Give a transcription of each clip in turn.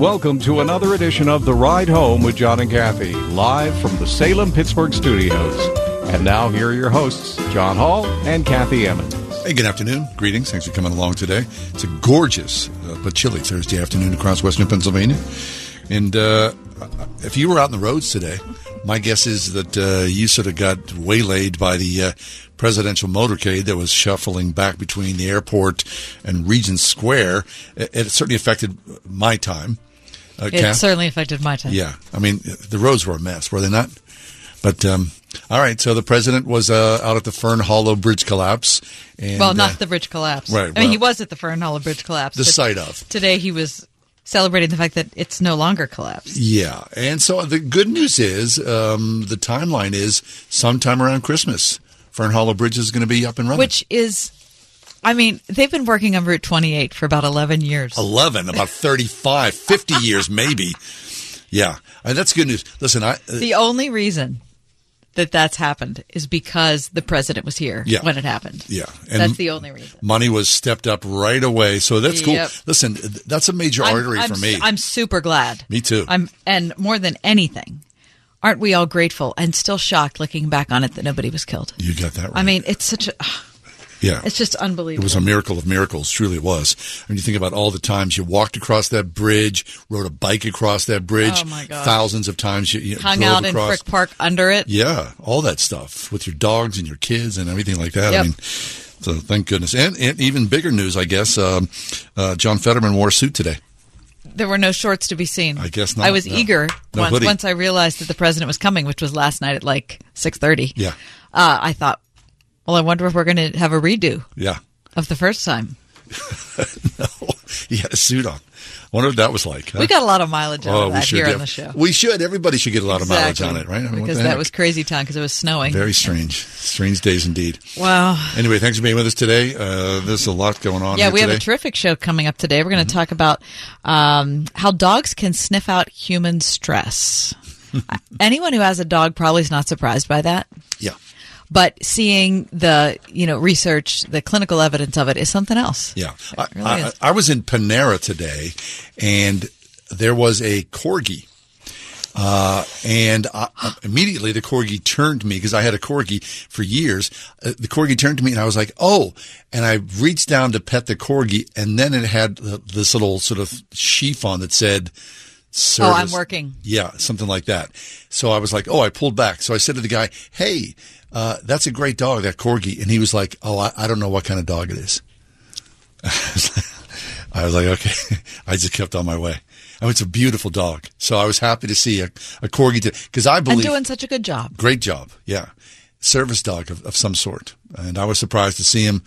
Welcome to another edition of The Ride Home with John and Kathy, live from the Salem Pittsburgh studios. And now, here are your hosts, John Hall and Kathy Emmons. Hey, good afternoon. Greetings. Thanks for coming along today. It's a gorgeous uh, but chilly Thursday afternoon across western Pennsylvania. And uh, if you were out on the roads today, my guess is that uh, you sort of got waylaid by the uh, presidential motorcade that was shuffling back between the airport and Regent Square. It, it certainly affected my time. Uh, It Kath? certainly affected my time. Yeah, I mean the roads were a mess, were they not? But um, all right, so the president was uh, out at the Fern Hollow Bridge collapse, and Well, not uh, the bridge collapse. right, I mean, he was at the Fern Hollow Bridge collapse. the site of. Today he was celebrating the fact that it's no longer collapsed. Yeah, and so the good news is um, the timeline is sometime around Christmas. Fern Hollow Bridge is going to be up and running. Which is, I mean, they've been working on Route 28 for about 11 years. 11, about 35, 50 years maybe. Yeah, and that's good news. Listen, I uh, The only reason that that's happened is because the president was here Yeah. when it happened. Yeah, and that's the only reason. money was stepped up right away, so that's cool. Yep. Listen, that's a major I'm- artery I'm, for me. I'm super glad. Me too. I'm, and more than anything, aren't we all grateful and still shocked looking back on it that nobody was killed? you got that right. I mean, it's such a, yeah, it's just unbelievable. It was a miracle of miracles, truly it was. When you think about all the times you walked across that bridge, rode a bike across that bridge, Oh, my gosh. thousands of times you, you hung out in across. Frick Park under it. Yeah, all that stuff with your dogs and your kids and everything like that. I mean, so thank goodness. And, and even bigger news, I guess. Um, uh, John Fetterman wore a suit today. There were no shorts to be seen. I guess not, I was no. eager No once, once I realized that the president was coming, which was last night at like six thirty. Yeah. Uh, I thought, well, I wonder if we're going to have a redo Yeah. of the first time. no, he had a suit on. I wonder what that was like. huh? We got a lot of mileage out Oh, of we that here do. on the show. We should. Everybody should get a lot of mileage on it, right? I mean, because that was crazy time because it was snowing. very strange. Strange days indeed. wow. Anyway, thanks for being with us today. Uh, there's a lot going on. Yeah, we have a terrific show coming up today. We're going to Mm-hmm. talk about um, how dogs can sniff out human stress. Anyone who has a dog probably is not surprised by that. yeah. But seeing the you know research the clinical evidence of it is something else Yeah. It I, I. I was in Panera today and there was a corgi. Uh, and I, immediately the corgi turned to me because I had a corgi for years. Uh, the corgi turned to me and I was like, "Oh!" And I reached down to pet the corgi, and then it had th- this little sort of sheaf on that said, Oh, I'm working. Yeah, something like that. So I was like, oh, I pulled back. So I said to the guy, hey, uh, that's a great dog, that corgi. And he was like, oh, I, I don't know what kind of dog it is. I was like, okay. I just kept on my way. Oh, it's a beautiful dog. So I was happy to see a, a corgi because I and believe doing such a good job great job. Yeah. Service dog of, of some sort. And I was surprised to see him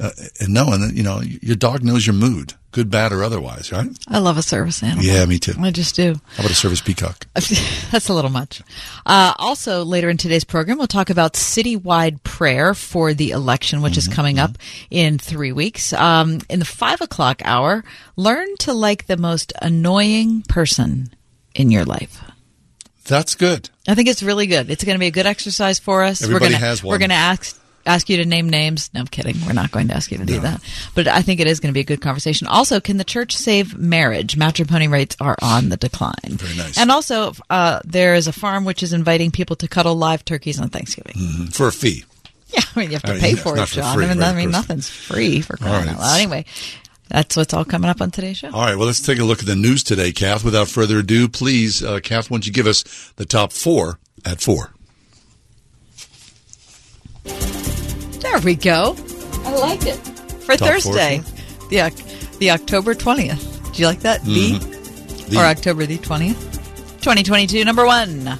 uh, and knowing that, you know, your dog knows your mood, good, bad, or otherwise, right? i love a service animal Yeah, me too. i just do How about a service peacock? that's a little much uh, also later in today's program we'll talk about citywide prayer for the election which Mm-hmm, is coming up in three weeks um, in the five o'clock hour learn to like the most annoying person in your life That's good. I think it's really good. It's going to be a good exercise for us. Everybody we're gonna, has one. We're going to ask ask you to name names. No, I'm kidding. We're not going to ask you to do that. But I think it is going to be a good conversation. Also, can the church save marriage? Matrimony rates are on the decline. Very nice. And also, uh, there is a farm which is inviting people to cuddle live turkeys on Thanksgiving. Mm, For a fee. Yeah, I mean you have to I mean, pay for it, for John. free, I mean, right, I mean nothing's free for crying All out loud. Anyway, that's what's all coming up on today's show. All right, well, let's take a look at the news today, Kath. Without further ado, please, uh, Kath, why don't you give us the top four at four? There we go. I like it. For Top four, Thursday, the the October twentieth. Do you like that? Mm-hmm. The or October the twentieth, twenty twenty two. Number one.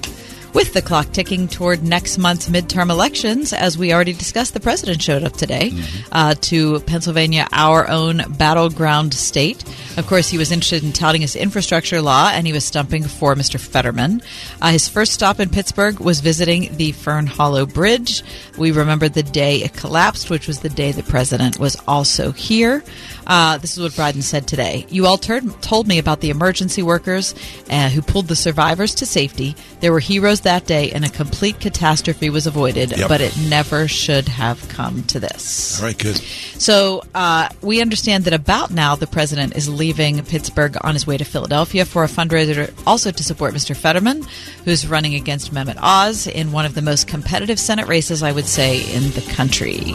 With the clock ticking toward next month's midterm elections, as we already discussed, the president showed up today uh, to Pennsylvania, our own battleground state. Of course, he was interested in touting his infrastructure law, and he was stumping for Mr. Fetterman. Uh, his first stop in Pittsburgh was visiting the Fern Hollow Bridge. We remember the day it collapsed, which was the day the president was also here. Uh, this is what Biden said today. You all told me about the emergency workers uh, who pulled the survivors to safety. There were heroes that day, and a complete catastrophe was avoided, Yep. but it never should have come to this. All right, good. So uh, we understand that about now the president is leaving Pittsburgh on his way to Philadelphia for a fundraiser also to support Mr. Fetterman, who's running against Mehmet Oz in one of the most competitive Senate races, I would say, in the country.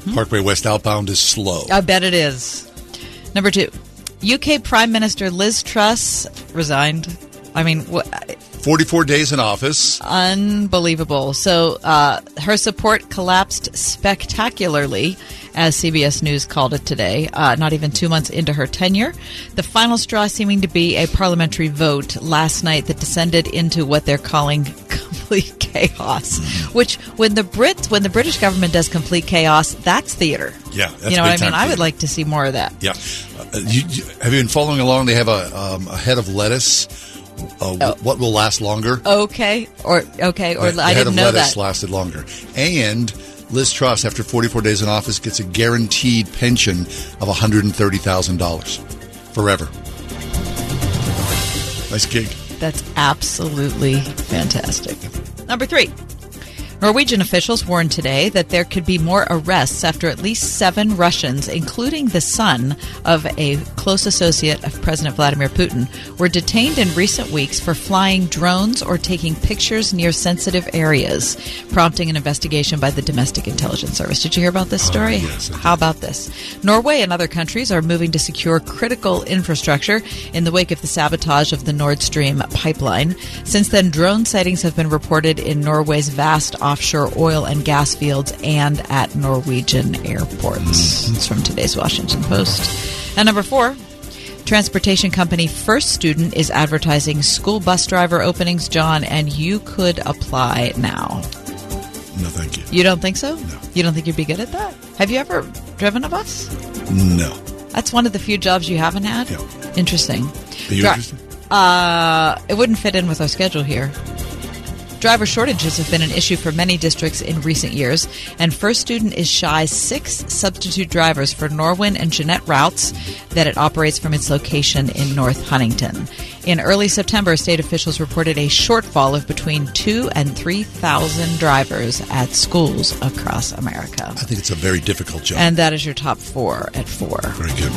Mm-hmm. Parkway West outbound is slow. I bet it is. Number two, UK Prime Minister Liz Truss resigned. I mean, wh- 44 days in office. unbelievable. So uh, her support collapsed spectacularly, as CBS News called it today, uh, not even two months into her tenure. The final straw seeming to be a parliamentary vote last night that descended into what they're calling complete chaos. Which, when the Brits, when the British government does complete chaos, that's theater. Yeah, that's you know what I mean. I would like to see more of that. Yeah. Uh, you, you- have you been following along? They have a, um, a head of lettuce. Uh, Oh. What will last longer? Okay, or okay, or The I didn't of know lettuce that. lasted longer. And Liz Truss, after 44 days in office, gets a guaranteed pension of $130,000 forever. Nice gig. That's absolutely fantastic. Number three. Norwegian officials warned today that there could be more arrests after at least seven Russians, including the son of a close associate of President Vladimir Putin, were detained in recent weeks for flying drones or taking pictures near sensitive areas, prompting an investigation by the Domestic Intelligence Service. Did you hear about this uh, story? yes, How about this? Norway and other countries are moving to secure critical infrastructure in the wake of the sabotage of the Nord Stream pipeline. Since then, drone sightings have been reported in Norway's vast offshore oil and gas fields and at Norwegian airports. It's from today's Washington Post. And number four. Transportation company First Student is advertising school bus driver openings, John, and you could apply now. No, thank you. You don't think so? No. You don't think you'd be good at that? Have you ever driven a bus? No. That's one of the few jobs you haven't had. Yeah. Interesting. Are you Dri- interested? Uh, it wouldn't fit in with our schedule here. Driver shortages have been an issue for many districts in recent years, and First Student is shy six substitute drivers for Norwin and Jeannette routes that it operates from its location in North Huntington. In early September, state officials reported a shortfall of between two and three thousand drivers at schools across America. I think it's a very difficult job. And that is your top four at four. very good.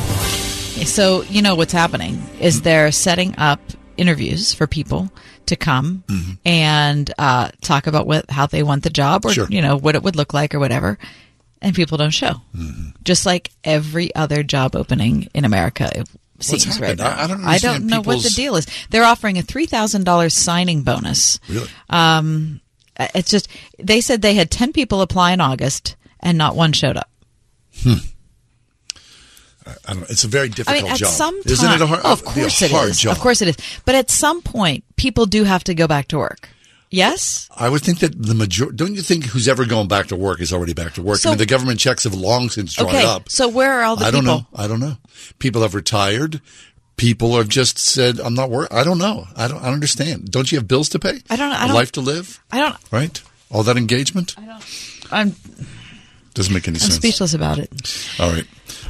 So you know what's happening is they're setting up interviews for people to come and uh, talk about what how they want the job or Sure. you know what it would look like or whatever, and people don't show. Just like every other job opening in America. It seems right now. I- I don't I don't know what the deal is. They're offering a three thousand dollars signing bonus. Really? Um, it's just they said they had ten people apply in August and not one showed up. I don't. It's a very I difficult mean, at job. some time, Isn't it a hard, oh, uh, of it'd a course it hard is. job? Of course it is. But at some point, people do have to go back to work. Yes. I would think that the major. Don't you think who's ever going back to work is already back to work? So- I mean, the government checks have long since dried Okay. up. So where are all the I don't know. I don't know. People have retired. People have just said, "I'm not work." I don't know. I don't. I don't understand. Don't you have bills to pay? I don't- I don't- life to live. I don't. Right. All that engagement I don't. I'm, doesn't make any I'm sense. speechless about it. All right.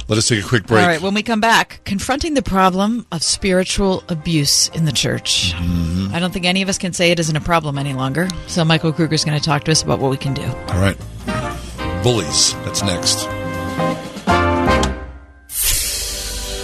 Let us take a quick break. All right. When we come back, confronting the problem of spiritual abuse in the church. Mm-hmm. I don't think any of us can say it isn't a problem any longer. So Michael Kruger's going to talk to us about what we can do. All right. Bullies. That's next.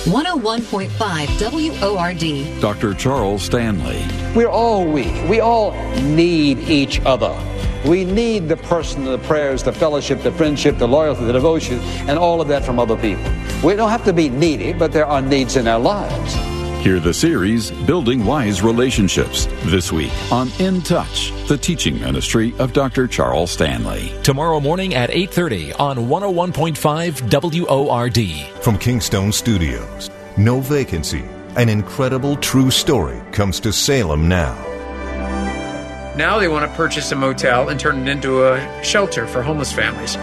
101.5 WORD. Dr. Charles Stanley. We're all weak. We all need each other. We need the person, the prayers, the fellowship, the friendship, the loyalty, the devotion, and all of that from other people. We don't have to be needy, but there are needs in our lives. Hear the series Building Wise Relationships this week on In Touch, the teaching ministry of Dr. Charles Stanley. Tomorrow morning at 8:30 on 101.5 WORD. From Kingstone Studios, no vacancy, an incredible true story comes to Salem now. Now they want to purchase a motel and turn it into a shelter for homeless families.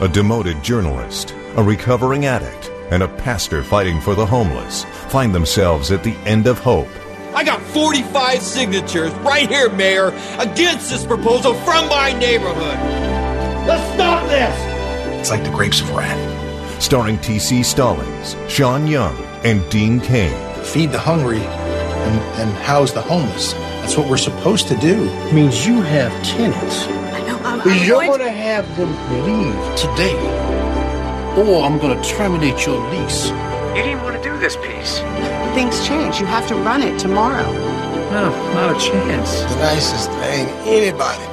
A demoted journalist, a recovering addict, and a pastor fighting for the homeless find themselves at the end of hope. I got 45 signatures right here, Mayor, against this proposal from my neighborhood. Let's stop this! It's like the grapes of wrath. Starring T.C. Stallings, Sean Young, and Dean Cain. Feed the hungry and, and house the homeless. That's what we're supposed to do. It means you have tenants. I know. I'm, I'm you're going going to have them leave today, or I'm going to terminate your lease. You didn't want to do this piece. Things change. You have to run it tomorrow. No, not a chance. The nicest thing anybody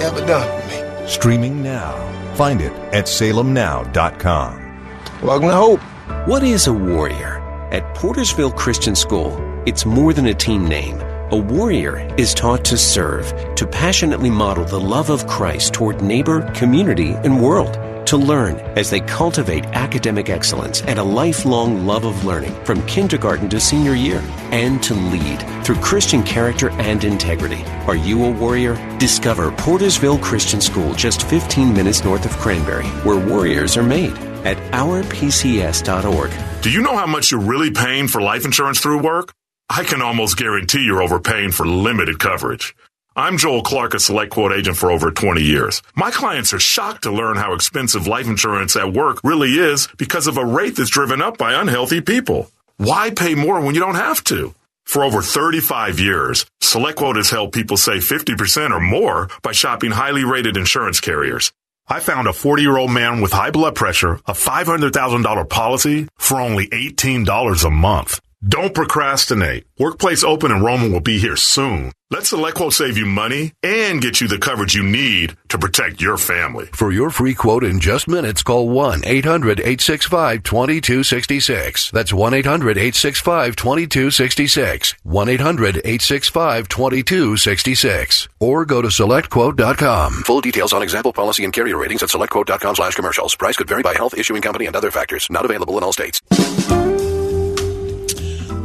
ever done for me. Streaming now. Find it at salemnow.com. Welcome to Hope. What is a warrior? At Portersville Christian School, it's more than a team name. A warrior is taught to serve, to passionately model the love of Christ toward neighbor, community, and world. To learn as they cultivate academic excellence and a lifelong love of learning from kindergarten to senior year. And to lead through Christian character and integrity. Are you a warrior? Discover Portersville Christian School just 15 minutes north of Cranberry, where warriors are made at ourpcs.org. Do you know how much you're really paying for life insurance through work? I can almost guarantee you're overpaying for limited coverage. I'm Joel Clark, a select quote agent for over 20 years. My clients are shocked to learn how expensive life insurance at work really is because of a rate that's driven up by unhealthy people. Why pay more when you don't have to? For over 35 years, SelectQuote has helped people save 50% or more by shopping highly rated insurance carriers. I found a 40 year old man with high blood pressure, a $500,000 policy for only $18 a month. Don't procrastinate. Workplace open enrollment will be here soon. Let SelectQuote save you money and get you the coverage you need to protect your family. For your free quote in just minutes, call 1-800-865-2266. That's 1-800-865-2266. 1-800-865-2266. Or go to selectquote.com. Full details on example policy and carrier ratings at selectquote.com slash commercials. Price could vary by health, issuing company, and other factors. Not available in all states.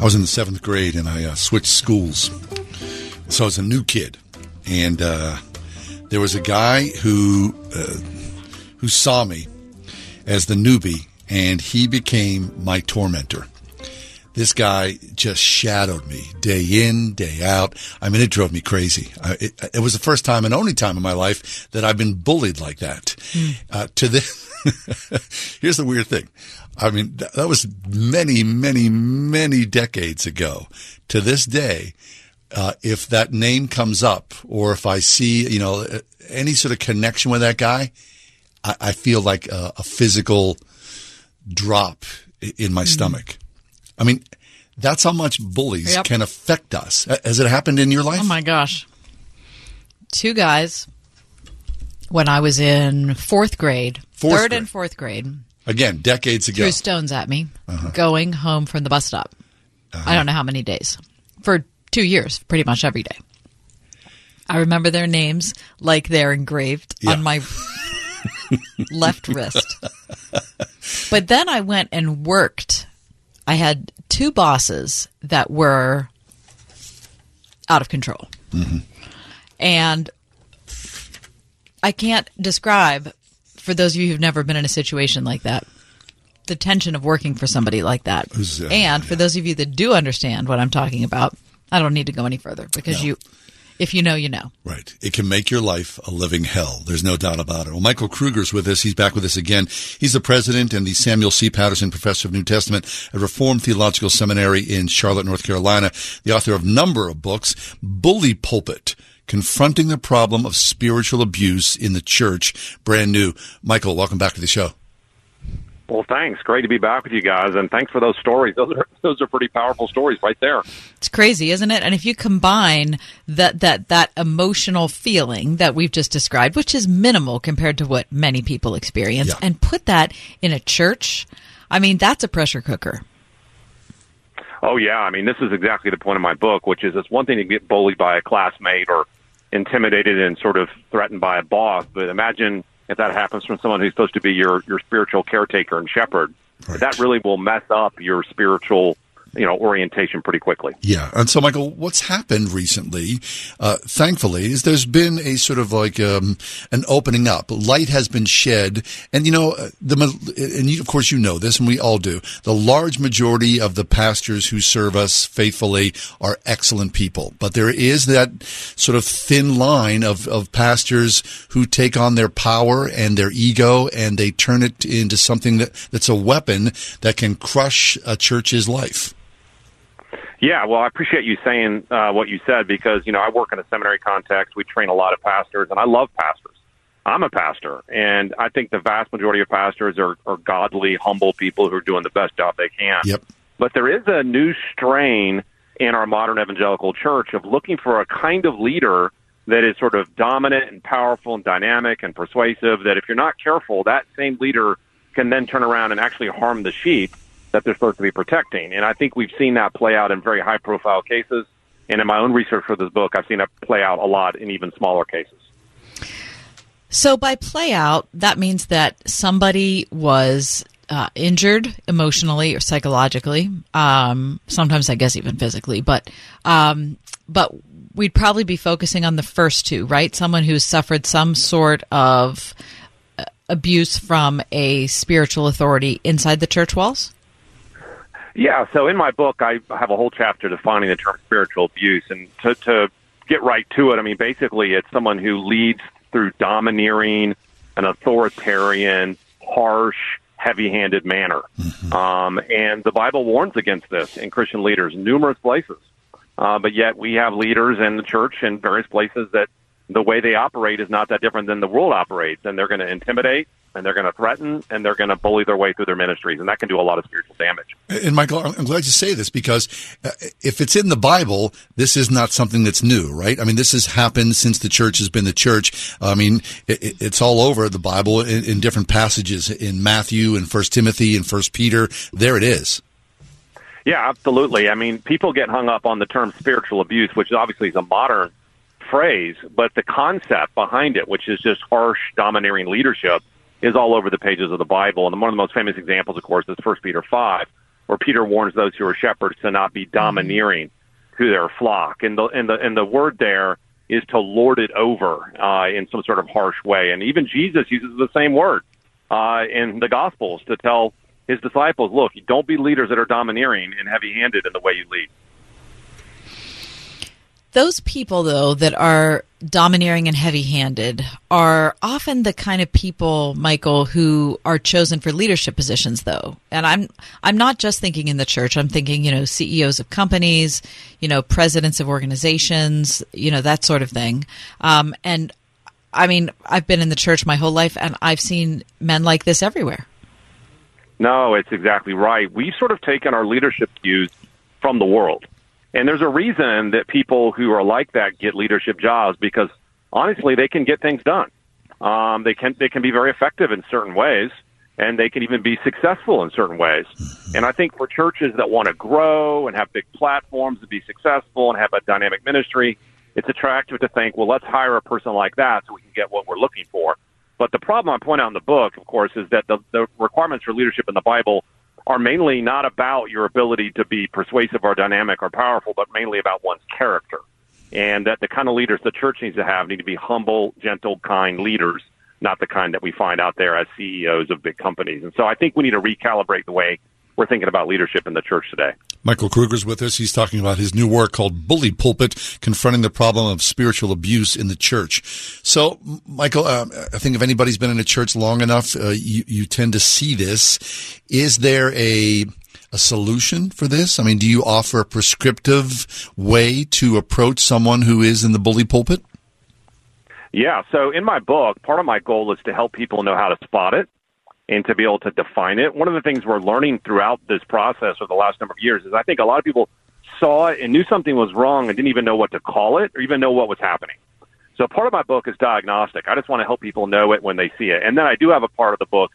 I was in the seventh grade and I uh, switched schools. So I was a new kid. And uh, there was a guy who uh, who saw me as the newbie and he became my tormentor. This guy just shadowed me day in, day out. I mean, it drove me crazy. I, it, it was the first time and only time in my life that I've been bullied like that. Uh, to this, here's the weird thing. I mean, that, that was many, many, many decades ago. To this day, uh, if that name comes up or if I see, you know, any sort of connection with that guy, I, I feel like a, a physical drop in my stomach. I mean, that's how much bullies Yep. can affect us. Has it happened in your life? Oh my gosh. Two guys when I was in fourth grade, Fourth third grade. and fourth grade, Again, decades ago. threw stones at me Uh-huh. going home from the bus stop. I don't know how many days. For two years, pretty much every day. I remember their names like they're engraved Yeah. on my left wrist. But then I went and worked. I had two bosses that were out of control. And I can't describe, for those of you who've never been in a situation like that, the tension of working for somebody like that. Uh, and for those of you that do understand what I'm talking about, I don't need to go any further because No. you, if you know, you know. Right. It can make your life a living hell. There's no doubt about it. Well, Michael Kruger's with us. He's back with us again. He's the president and the Samuel C. Patterson Professor of New Testament at Reformed Theological Seminary in Charlotte, North Carolina. The author of a number of books, Bully Pulpit, Confronting the Problem of Spiritual Abuse in the Church, brand new. Michael, welcome back to the show. Well, thanks. Great to be back with you guys, and thanks for those stories. Those are those are pretty powerful stories right there. It's crazy, isn't it? And if you combine that that that emotional feeling that we've just described, which is minimal compared to what many people experience, and put that in a church, I mean, that's a pressure cooker. Oh yeah, I mean this is exactly the point of my book, which is it's one thing to get bullied by a classmate or intimidated and sort of threatened by a boss, but imagine if that happens from someone who's supposed to be your your spiritual caretaker and shepherd. That really will mess up your spiritual you know orientation pretty quickly. Yeah, and so Michael, what's happened recently, uh, thankfully, is there's been a sort of like um, an opening up. Light has been shed, and you know uh, the and you, of course you know this, and we all do. The large majority of the pastors who serve us faithfully are excellent people, but there is that sort of thin line of of pastors who take on their power and their ego, and they turn it into something that that's a weapon that can crush a church's life. Yeah, well, I appreciate you saying uh, what you said because you know I work in a seminary context. We train a lot of pastors, and I love pastors. I'm a pastor, and I think the vast majority of pastors are, are godly, humble people who are doing the best job they can. Yep. But there is a new strain in our modern evangelical church of looking for a kind of leader that is sort of dominant and powerful and dynamic and persuasive. That if you're not careful, that same leader can then turn around and actually harm the sheep that they're supposed to be protecting. And I think we've seen that play out in very high profile cases. And in my own research for this book, I've seen it play out a lot in even smaller cases. So, by play out, that means that somebody was uh, injured emotionally or psychologically. Um, sometimes, I guess, even physically. But, um, but we'd probably be focusing on the first two, right? Someone who's suffered some sort of uh, abuse from a spiritual authority inside the church walls. Yeah, so in my book, I have a whole chapter defining the term spiritual abuse. And to, to get right to it, I mean, basically, it's someone who leads through domineering, an authoritarian, harsh, heavy handed manner. Mm-hmm. Um, and the Bible warns against this in Christian leaders numerous places. Uh, but yet, we have leaders in the church in various places that the way they operate is not that different than the world operates. And they're going to intimidate, and they're going to threaten and they're going to bully their way through their ministries, and that can do a lot of spiritual damage. And Michael, I'm glad you say this because uh, if it's in the Bible, this is not something that's new, right? I mean, this has happened since the church has been the church. I mean, it's all over the Bible in, in different passages in Matthew and First Timothy and First Peter. There it is. Yeah, absolutely. I mean, people get hung up on the term spiritual abuse, which obviously is a modern phrase, but the concept behind it, which is just harsh, domineering leadership, is all over the pages of the Bible. And one of the most famous examples, of course, is First Peter five, where Peter warns those who are shepherds to not be domineering to their flock. And the and the and the word there is to lord it over uh, in some sort of harsh way. And even Jesus uses the same word uh, in the Gospels to tell his disciples, look, don't be leaders that are domineering and heavy-handed in the way you lead. Those people, though, that are domineering and heavy handed are often the kind of people, Michael, who are chosen for leadership positions, though. And I'm, I'm not just thinking in the church. I'm thinking, you know, CEOs of companies, you know, presidents of organizations, you know, that sort of thing. Um, and I mean, I've been in the church my whole life and I've seen men like this everywhere. No, it's exactly right. We've sort of taken our leadership views from the world. And there's a reason that people who are like that get leadership jobs because honestly, they can get things done. Um, they can they can be very effective in certain ways, and they can even be successful in certain ways. And I think for churches that want to grow and have big platforms to be successful and have a dynamic ministry, it's attractive to think, well, let's hire a person like that so we can get what we're looking for. But the problem I point out in the book, of course, is that the, the requirements for leadership in the Bible are mainly not about your ability to be persuasive or dynamic or powerful, but mainly about one's character. And that the kind of leaders the church needs to have need to be humble, gentle, kind leaders, not the kind that we find out there as CEOs of big companies. And so I think we need to recalibrate the way we're thinking about leadership in the church today. Michael Kruger's with us. He's talking about his new work called Bully Pulpit, confronting the problem of spiritual abuse in the church. So, Michael, uh, I think if anybody's been in a church long enough, uh, you, you tend to see this. Is there a a solution for this? I mean, do you offer a prescriptive way to approach someone who is in the bully pulpit? Yeah. So in my book, part of my goal is to help people know how to spot it and to be able to define it. One of the things we're learning throughout this process over the last number of years is I think a lot of people saw it and knew something was wrong and didn't even know what to call it or even know what was happening. So part of my book is diagnostic. I just want to help people know it when they see it. And then I do have a part of the book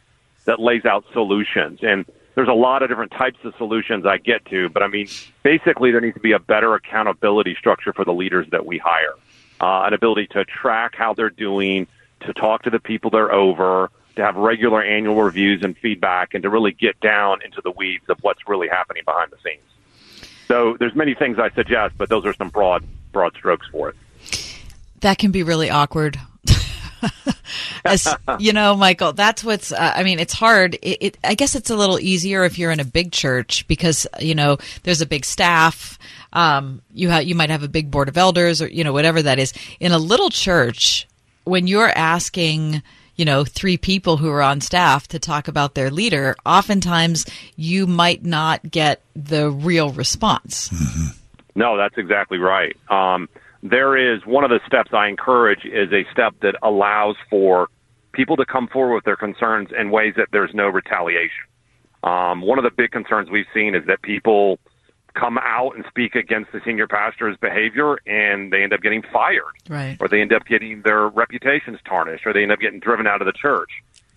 that lays out solutions. And there's a lot of different types of solutions I get to, but I mean, basically there needs to be a better accountability structure for the leaders that we hire. Uh, an ability to track how they're doing, to talk to the people they're over, to have regular annual reviews and feedback and to really get down into the weeds of what's really happening behind the scenes. So there's many things I suggest, but those are some broad broad strokes for it. That can be really awkward. As you know, Michael, that's what's. Uh, I mean, it's hard. It, it, I guess it's a little easier if you're in a big church because you know there's a big staff. Um, you ha- you might have a big board of elders or you know whatever that is. In a little church, when you're asking you know, three people who are on staff to talk about their leader, oftentimes you might not get the real response. No, that's exactly right. Um, there is one of the steps I encourage is a step that allows for people to come forward with their concerns in ways that there's no retaliation. Um, one of the big concerns we've seen is that people come out and speak against the senior pastor's behavior and they end up getting fired Right. or they end up getting their reputations tarnished or they end up getting driven out of the church.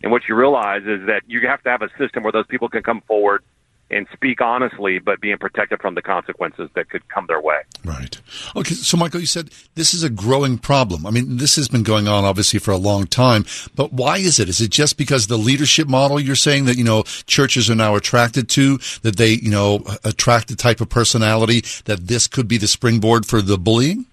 And what you realize is that you have to have a system where those people can come forward and speak honestly, but being protected from the consequences that could come their way. Right. Okay, so Michael, you said this is a growing problem. I mean, this has been going on obviously for a long time, but why is it? Is it just because the leadership model you're saying that, you know, churches are now attracted to, that they, you know, attract the type of personality that this could be the springboard for the bullying?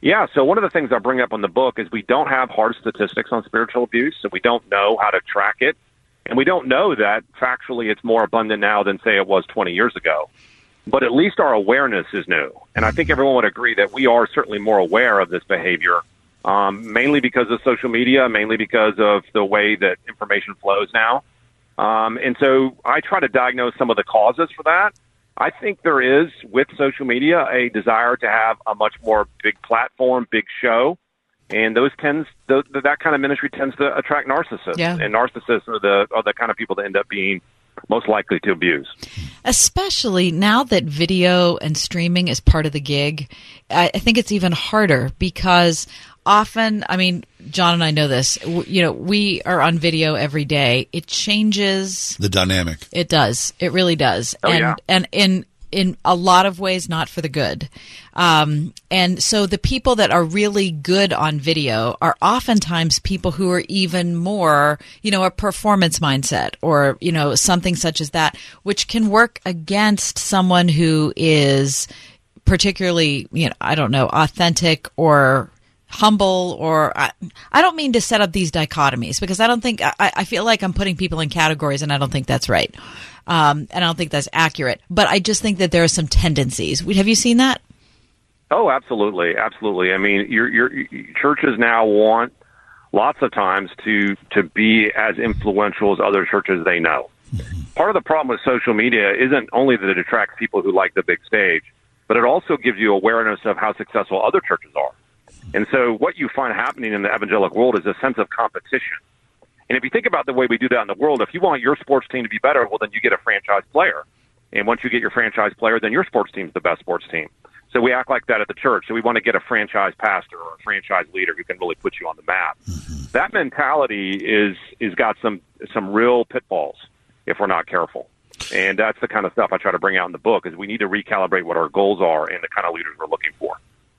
Yeah, so one of the things I bring up in the book is we don't have hard statistics on spiritual abuse, so we don't know how to track it. And we don't know that factually it's more abundant now than, say, it was 20 years ago. But at least our awareness is new. And I think everyone would agree that we are certainly more aware of this behavior, um, mainly because of social media, mainly because of the way that information flows now. Um, and so I try to diagnose some of the causes for that. I think there is, with social media, a desire to have a much more big platform, big show, and those tends the, that kind of ministry tends to attract narcissists, Yeah. and narcissists are the are the kind of people that end up being most likely to abuse. Especially now that video and streaming is part of the gig, I, I think it's even harder because often, I mean, John and I know this. W- You know, we are on video every day. It changes. The dynamic. It does. It really does. Oh, and yeah. and in in a lot of ways not for the good. Um, and so the people that are really good on video are oftentimes people who are even more, you know, a performance mindset or, you know, something such as that, which can work against someone who is particularly, you know, I don't know, authentic or humble or I, I don't mean to set up these dichotomies because I don't think I, I feel like I'm putting people in categories and I don't think that's right. Um, and I don't think that's accurate. But I just think that there are some tendencies. Have you seen that? Oh, absolutely, absolutely. I mean, your your churches now want lots of times to to be as influential as other churches they know. Part of the problem with social media isn't only that it attracts people who like the big stage, but it also gives you awareness of how successful other churches are. And so, what you find happening in the evangelical world is a sense of competition. And if you think about the way we do that in the world, if you want your sports team to be better, well, then you get a franchise player. And once you get your franchise player, then your sports team's the best sports team. So we act like that at the church. So we want to get a franchise pastor or a franchise leader who can really put you on the map. Mm-hmm. That mentality is is got some some real pitfalls if we're not careful. And that's the kind of stuff I try to bring out in the book is we need to recalibrate what our goals are and the kind of leaders we're looking for.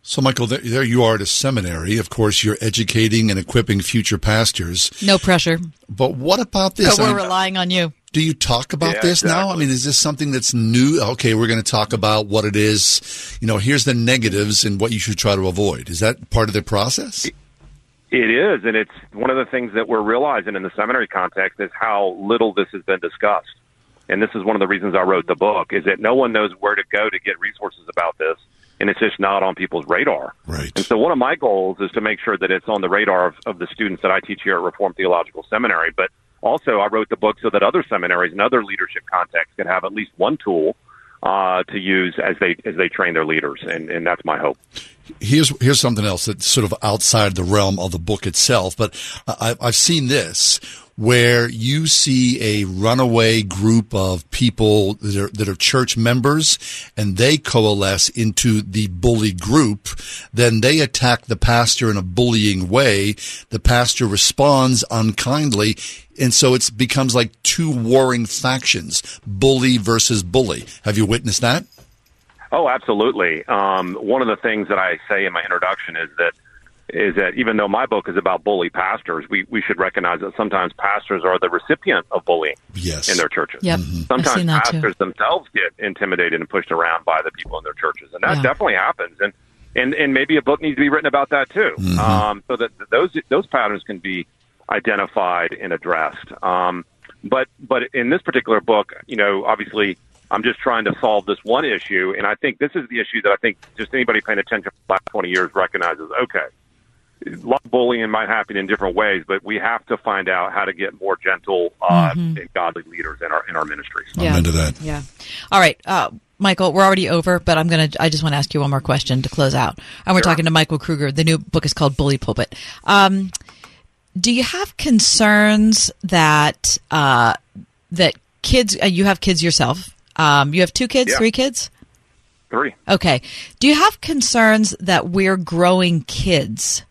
So, Michael, there, there you are at a seminary. Of course, you're educating and equipping future pastors. No pressure. But what about this? But we're I mean, relying on you. do you talk about Yeah, this now? I mean, is this something that's new? Okay, we're going to talk about what it is. You know, here's the negatives and what you should try to avoid. Is that part of the process? It is, and it's one of the things that we're realizing in the seminary context is how little this has been discussed. And this is one of the reasons I wrote the book is that no one knows where to go to get resources about this, and it's just not on people's radar. Right. And so one of my goals is to make sure that it's on the radar of, of the students that I teach here at Reformed Theological Seminary. But also, I wrote the book so that other seminaries and other leadership contexts could have at least one tool uh, to use as they as they train their leaders, and, and that's my hope. here's here's something else that's sort of outside the realm of the book itself, but I, I've seen this where you see a runaway group of people that are, that are church members and they coalesce into the bully group. Then they attack the pastor in a bullying way. The pastor responds unkindly. And so it becomes like two warring factions, bully versus bully. Have you witnessed that? Oh, absolutely. Um, one of the things that I say in my introduction is that is that even though my book is about bully pastors, we, we should recognize that sometimes pastors are the recipient of bullying yes. in their churches. Yep. Sometimes pastors themselves get intimidated and pushed around by the people in their churches, and that Yeah. definitely happens. And and and maybe a book needs to be written about that too, Mm-hmm. um, so that those those patterns can be identified and addressed. Um, but but in this particular book, you know, obviously. I'm just trying to solve this one issue, and I think this is the issue that I think just anybody paying attention for the last 20 years recognizes. Okay, a lot of bullying might happen in different ways, but we have to find out how to get more gentle uh, Mhm. and godly leaders in our in our ministries. Yeah. Into that. Yeah. All right. Uh, Michael, we're already over, but I'm going to, I just want to ask you one more question to close out. And we're talking to Michael Kruger. The new book is called Bully Pulpit. Um, do you have concerns that, uh, that kids, uh, you have kids yourself. Um, you have two kids, Yeah. three kids? Three. Okay. Do you have concerns that we're growing kids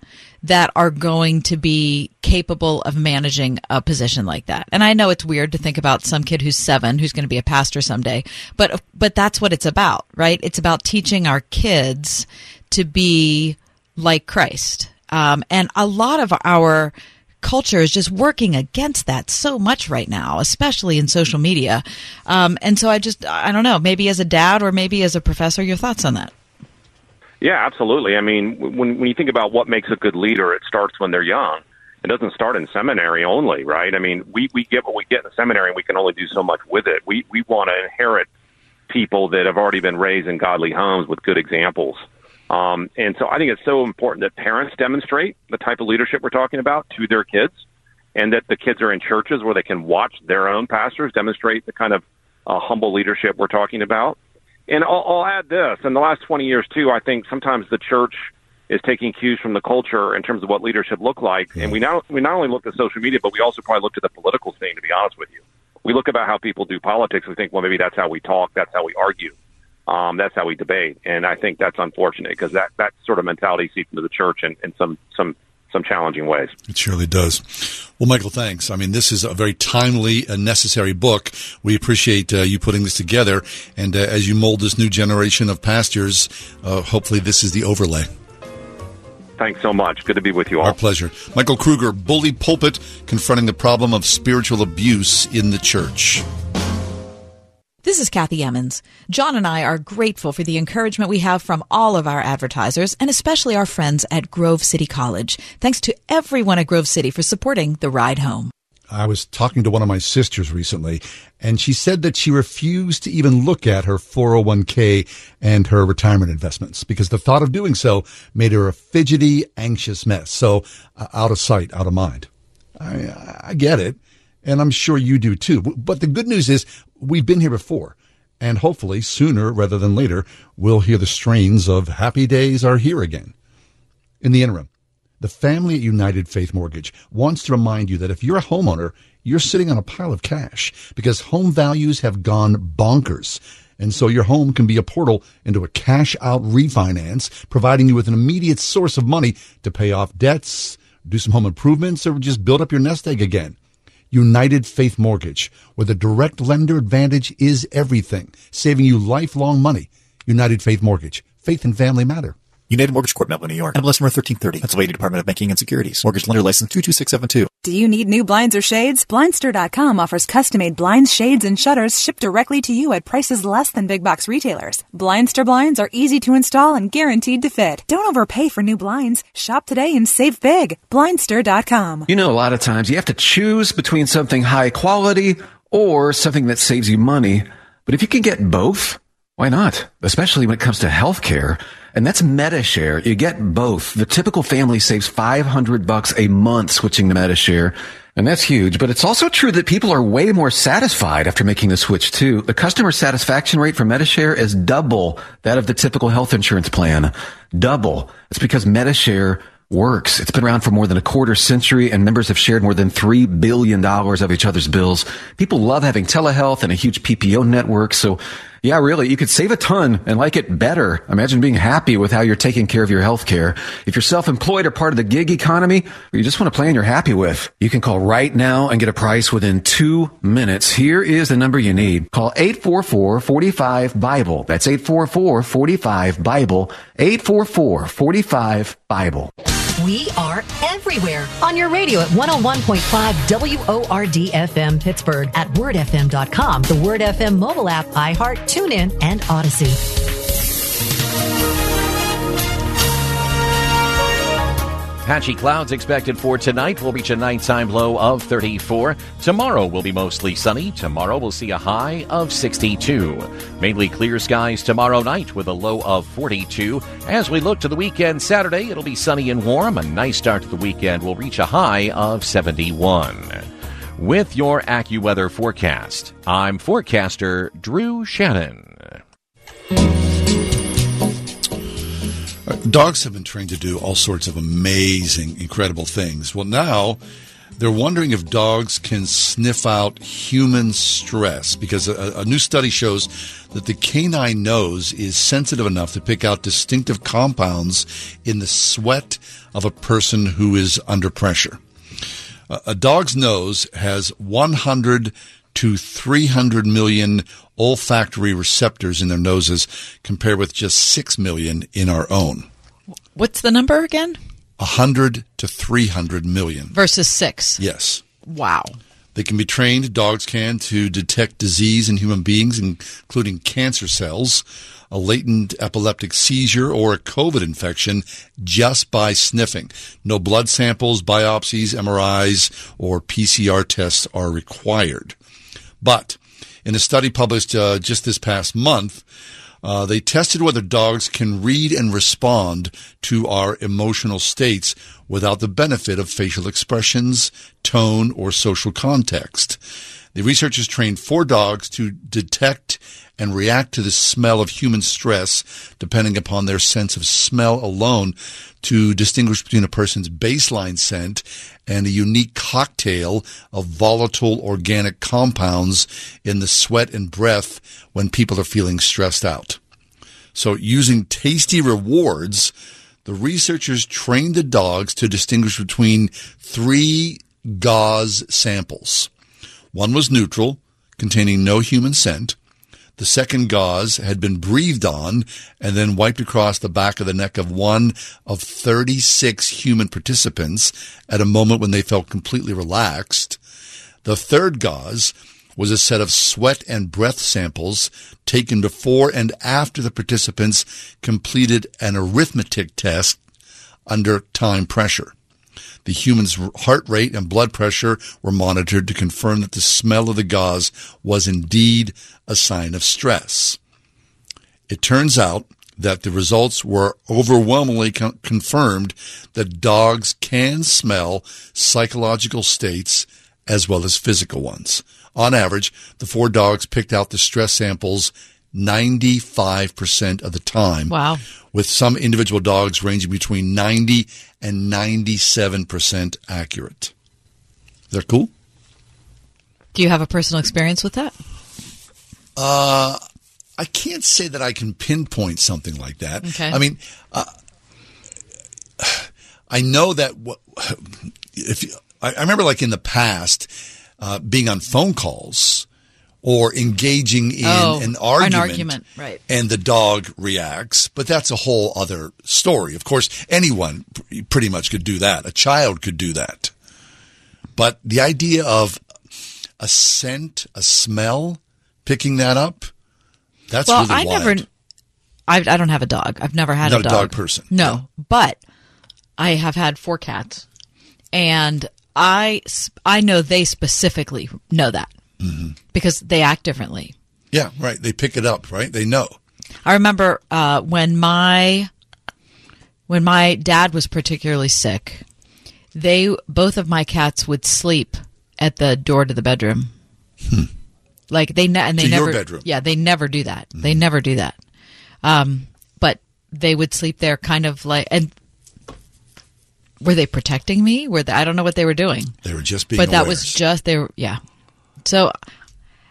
that are going to be capable of managing a position like that? And I know it's weird to think about some kid who's seven who's going to be a pastor someday, but but that's what it's about, right? It's about teaching our kids to be like Christ. Um, and a lot of our culture is just working against that so much right now, especially in social media. Um, and so I just, I don't know, maybe as a dad or maybe as a professor, your thoughts on that? Yeah, absolutely. I mean, when when you think about what makes a good leader, it starts when they're young. It doesn't start in seminary only, right? I mean, we we get what we get in seminary, and we can only do so much with it. We we want to inherit people that have already been raised in godly homes with good examples. Um, and so I think it's so important that parents demonstrate the type of leadership we're talking about to their kids, and that the kids are in churches where they can watch their own pastors demonstrate the kind of uh, humble leadership we're talking about. And I'll, I'll add this: in the last 20 years, too, I think sometimes the church is taking cues from the culture in terms of what leadership look like. And we not we not only look at social media, but we also probably look at the political scene. To be honest with you, we look about how people do politics. We think, well, maybe that's how we talk, that's how we argue, um, that's how we debate. And I think that's unfortunate because that that sort of mentality seeps into the church and, in some some some challenging ways. It surely does. Well, Michael, thanks. I mean, this is a very timely and necessary book. We appreciate uh, you putting this together. And uh, as you mold this new generation of pastors, uh, hopefully this is the overlay. Thanks so much. Good to be with you all. Our pleasure. Michael Kruger, Bully Pulpit, confronting the problem of spiritual abuse in the church. This is Kathy Emmons. John and I are grateful for the encouragement we have from all of our advertisers and especially our friends at Grove City College. Thanks to everyone at Grove City for supporting the ride home. I was talking to one of my sisters recently, and she said that she refused to even look at her 401k and her retirement investments because the thought of doing so made her a fidgety, anxious mess. So, uh, out of sight, out of mind. I, I get it, and I'm sure you do too. But the good news is we've been here before, and hopefully sooner rather than later, we'll hear the strains of happy days are here again. In the interim, the family at United Faith Mortgage wants to remind you that if you're a homeowner, you're sitting on a pile of cash because home values have gone bonkers. And so your home can be a portal into a cash out refinance, providing you with an immediate source of money to pay off debts, do some home improvements, or just build up your nest egg again. United Faith Mortgage, where the direct lender advantage is everything, saving you lifelong money. United Faith Mortgage. Faith and family matter. United Mortgage Corp, Melville, New York. MLS number 1330. Pennsylvania Department of Banking and Securities. Mortgage lender license 22672. Do you need new blinds or shades? Blindster.com offers custom-made blinds, shades, and shutters shipped directly to you at prices less than big box retailers. Blindster blinds are easy to install and guaranteed to fit. Don't overpay for new blinds. Shop today and save big. Blindster.com. You know, a lot of times you have to choose between something high quality or something that saves you money. But if you can get both, why not? Especially when it comes to healthcare. And that's Medi-Share. You get both. The typical family saves 500 bucks a month switching to Medi-Share. And that's huge. But it's also true that people are way more satisfied after making the switch too. The customer satisfaction rate for Medi-Share is double that of the typical health insurance plan. Double. It's because Medi-Share works. It's been around for more than a quarter century and members have shared more than $3 billion of each other's bills. People love having telehealth and a huge PPO network. So yeah, really, you could save a ton and like it better. Imagine being happy with how you're taking care of your health care. If you're self-employed or part of the gig economy, or you just want a plan you're happy with, you can call right now and get a price within two minutes. Here is the number you need. Call 844-45-BIBLE. That's 844-45-BIBLE. 844-45-BIBLE. We are everywhere on your radio at 101.5 WORD FM Pittsburgh, at wordfm.com, the Word FM mobile app, iHeart, TuneIn, and Odyssey. Patchy clouds expected for tonight. We'll reach a nighttime low of 34. Tomorrow will be mostly sunny. Tomorrow we'll see a high of 62. Mainly clear skies tomorrow night with a low of 42. As we look to the weekend Saturday, it'll be sunny and warm. A nice start to the weekend will reach a high of 71. With your AccuWeather forecast, I'm forecaster Drew Shannon. Dogs have been trained to do all sorts of amazing, incredible things. Well, now they're wondering if dogs can sniff out human stress because a, a, new study shows that the canine nose is sensitive enough to pick out distinctive compounds in the sweat of a person who is under pressure. A, a dog's nose has 100 to 300 million olfactory receptors in their noses compared with just 6 million in our own. What's the number again? 100 to 300 million. Versus 6. Yes. Wow. They can be trained, dogs can, to detect disease in human beings, including cancer cells, a latent epileptic seizure, or a COVID infection just by sniffing. No blood samples, biopsies, MRIs, or PCR tests are required. But in a study published uh, just this past month, uh, they tested whether dogs can read and respond to our emotional states without the benefit of facial expressions, tone, or social context. The researchers trained four dogs to detect and react to the smell of human stress depending upon their sense of smell alone to distinguish between a person's baseline scent and a unique cocktail of volatile organic compounds in the sweat and breath when people are feeling stressed out. So using tasty rewards, the researchers trained the dogs to distinguish between three gauze samples. One was neutral, containing no human scent. The second gauze had been breathed on and then wiped across the back of the neck of one of 36 human participants at a moment when they felt completely relaxed. The third gauze was a set of sweat and breath samples taken before and after the participants completed an arithmetic test under time pressure. The human's heart rate and blood pressure were monitored to confirm that the smell of the gauze was indeed a sign of stress. It turns out that the results were overwhelmingly con- confirmed that dogs can smell psychological states as well as physical ones. On average, the four dogs picked out the stress samples 95% of the time. Wow. With some individual dogs ranging between 90 and 97% accurate. They're cool? Do you have a personal experience with that? Uh, I can't say that I can pinpoint something like that. Okay. I mean, uh, I know that what, if you, I, I remember like in the past uh, being on phone calls or engaging in Oh, an an argument, argument, right. And the dog reacts, but that's a whole other story. Of course, anyone pretty much could do that. A child could do that. But the idea of a scent, a smell, picking that up, that's well, really I wild. never. I, I don't have a dog. I've never had Not a a dog. dog person. No, but I have had four cats, and I I know they specifically know that Mm-hmm. because they act differently. Yeah, right. They pick it up, right? They know. I remember uh, when my when my dad was particularly sick, they both of my cats would sleep at the door to the bedroom. Like they ne- and they Hmm. To your never bedroom. Hmm. Yeah, they never do that. They never do that. Um, but they would sleep there, kind of like and. Were they protecting me? Were they, I don't know what they were doing. They were just being But that aware. was just they were yeah. So,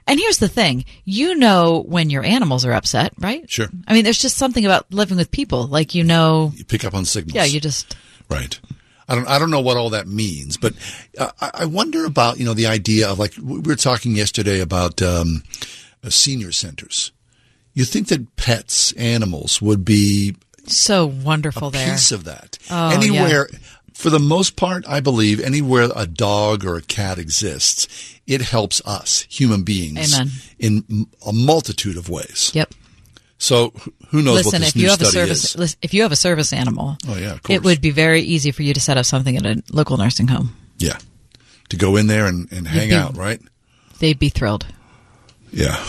and here's the thing: you know when your animals are upset, right? Sure. I mean, there's just something about living with people, like you know. You pick up on signals. Yeah, you just Right. I don't. I don't know what all that means, but uh, I I wonder about you know the idea of like we were talking yesterday about um, uh, senior centers. You think that pets, animals, would be so wonderful a there. piece of that Oh, anywhere? For the most part, I believe anywhere a dog or a cat exists, it helps us human beings Amen. in a multitude of ways. Yep. So who knows Listen, what this if you have a service, is? if you have a service animal, Oh yeah, it would be very easy for you to set up something at a local nursing home. Yeah, to go in there and, and hang be- out, right? They'd be thrilled. Yeah.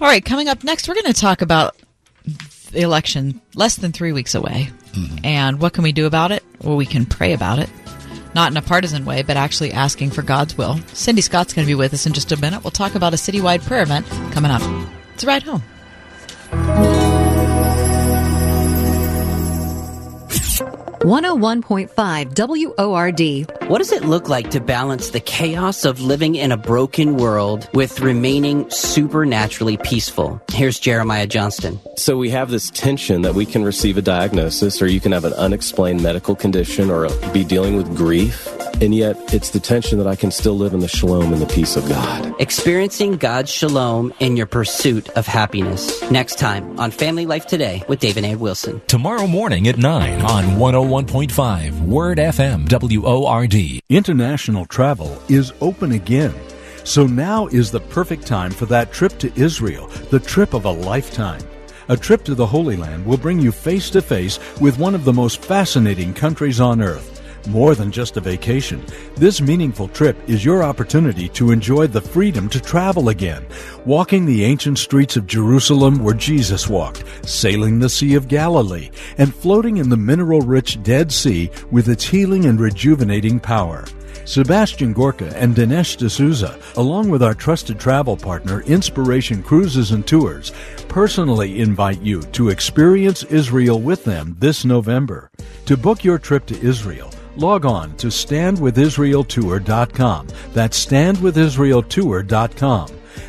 All right, coming up next, we're going to talk about the election less than three weeks away. And what can we do about it? Well, we can pray about it. Not in a partisan way, but actually asking for God's will. Cindy Scott's going to be with us in just a minute. We'll talk about a citywide prayer event coming up. It's a ride home. 101.5 WORD. What does it look like to balance the chaos of living in a broken world with remaining supernaturally peaceful? Here's Jeremiah Johnston. So we have this tension that we can receive a diagnosis or you can have an unexplained medical condition or be dealing with grief. And yet it's the tension that I can still live in the shalom and the peace of God. Experiencing God's shalom in your pursuit of happiness. Next time on Family Life Today with Dave and Ann Wilson. Tomorrow morning at 9 on oh 101.5 Word FM WORD. International travel is open again. So now is the perfect time for that trip to Israel, the trip of a lifetime. A trip to the Holy Land will bring you face to face with one of the most fascinating countries on earth. More than just a vacation, this meaningful trip is your opportunity to enjoy the freedom to travel again, walking the ancient streets of Jerusalem where Jesus walked, sailing the Sea of Galilee, and floating in the mineral rich Dead Sea with its healing and rejuvenating power. Sebastian Gorka and Dinesh D'Souza, along with our trusted travel partner Inspiration Cruises and Tours, personally invite you to experience Israel with them this November. To book your trip to Israel, log on to standwithisraeltour.com. That's standwithisraeltour.com.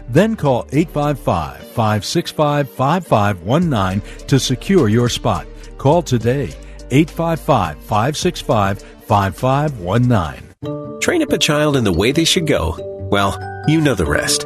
Then call 855 565 5519 to secure your spot. Call today 855 565 5519. Train up a child in the way they should go. Well, you know the rest.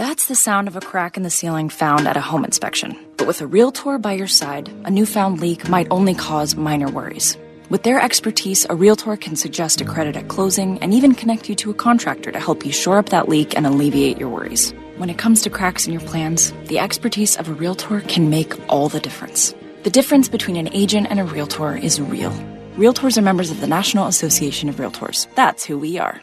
That's the sound of a crack in the ceiling found at a home inspection. But with a Realtor by your side, a newfound leak might only cause minor worries. With their expertise, a Realtor can suggest a credit at closing and even connect you to a contractor to help you shore up that leak and alleviate your worries. When it comes to cracks in your plans, the expertise of a Realtor can make all the difference. The difference between an agent and a Realtor is real. Realtors are members of the National Association of Realtors. That's who we are.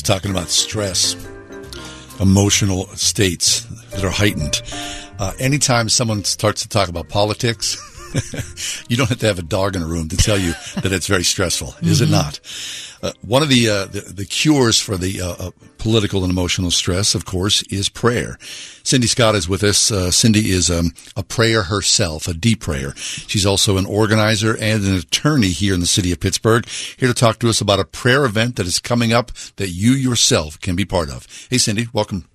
Just talking about stress, emotional states that are heightened. Uh, anytime someone starts to talk about politics, you don't have to have a dog in a room to tell you that it's very stressful, is it Mhm. not? Uh, one of the, uh, the the cures for the uh, uh, political and emotional stress, of course, is prayer. Cindy Scott is with us. Uh, Cindy is um, a prayer herself, a deep prayer. She's also an organizer and an attorney here in the city of Pittsburgh. Here to talk to us about a prayer event that is coming up that you yourself can be part of. Hey, Cindy, welcome.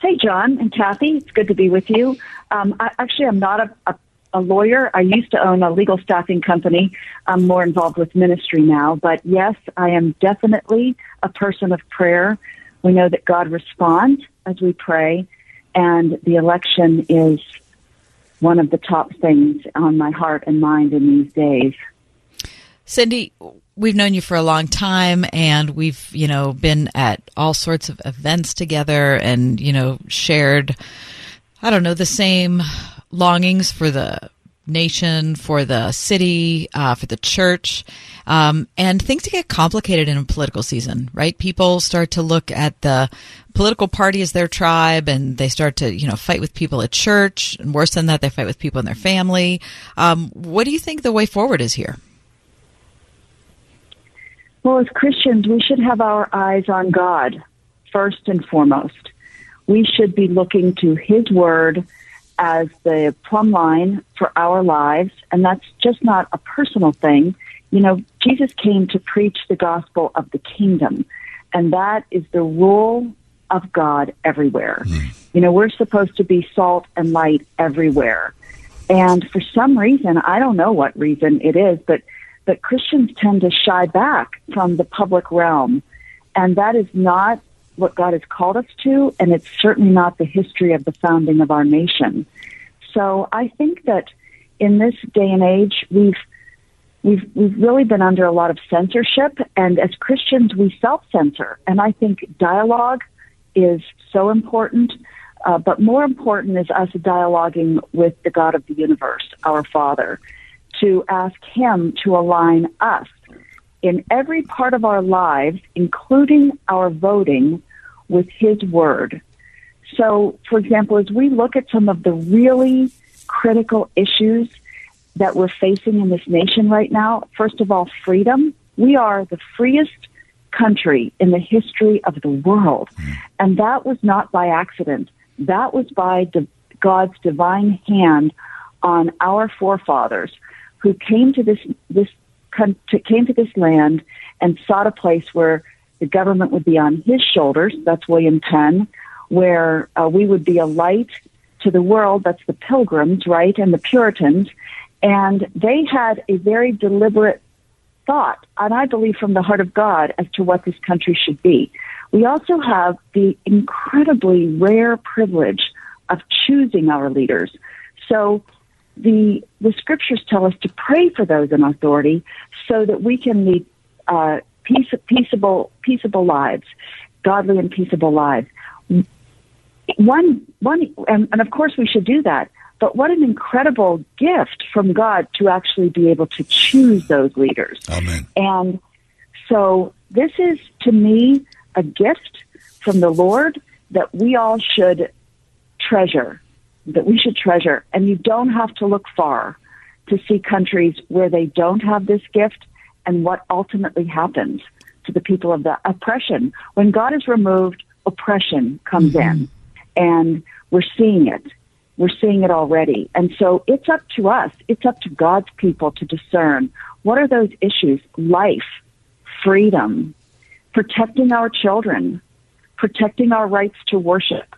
Hey, John and Kathy. It's good to be with you. Um, I, actually, I'm not a, a, a lawyer. I used to own a legal staffing company. I'm more involved with ministry now. But yes, I am definitely a person of prayer. We know that God responds as we pray, and the election is one of the top things on my heart and mind in these days. Cindy, we've known you for a long time and we've, you know, been at all sorts of events together and, you know, shared, I don't know, the same longings for the nation, for the city, uh, for the church. Um, and things get complicated in a political season, right? People start to look at the political party as their tribe and they start to, you know, fight with people at church. And worse than that, they fight with people in their family. Um, what do you think the way forward is here? Well, as Christians, we should have our eyes on God first and foremost. We should be looking to His Word as the plumb line for our lives, and that's just not a personal thing. You know, Jesus came to preach the gospel of the kingdom, and that is the rule of God everywhere. Mm. You know, we're supposed to be salt and light everywhere. And for some reason, I don't know what reason it is, but but Christians tend to shy back from the public realm. And that is not what God has called us to, and it's certainly not the history of the founding of our nation. So I think that in this day and age, we've we've we've really been under a lot of censorship, and as Christians, we self-censor. And I think dialogue is so important. Uh, but more important is us dialoguing with the God of the universe, our Father, to ask Him to align us in every part of our lives, including our voting, with His Word. So, for example, as we look at some of the really critical issues that we're facing in this nation right now, first of all, freedom. We are the freest country in the history of the world. And that was not by accident. That was by di- God's divine hand on our forefathers who came to this, this, came to this land and sought a place where the government would be on his shoulders. That's William Penn where uh, we would be a light to the world. That's the pilgrims, right? And the Puritans. And they had a very deliberate thought, and I believe from the heart of God, as to what this country should be. We also have the incredibly rare privilege of choosing our leaders. So the the scriptures tell us to pray for those in authority so that we can lead uh, peace, peaceable peaceable lives, godly and peaceable lives one, one, and, and of course we should do that. But what an incredible gift from God to actually be able to choose those leaders. Amen. And so this is to me a gift from the Lord that we all should treasure, that we should treasure. And you don't have to look far to see countries where they don't have this gift and what ultimately happens to the people of the oppression. When God is removed, oppression comes mm-hmm. in and we're seeing it. We're seeing it already. And so it's up to us, it's up to God's people to discern what are those issues life, freedom, protecting our children, protecting our rights to worship.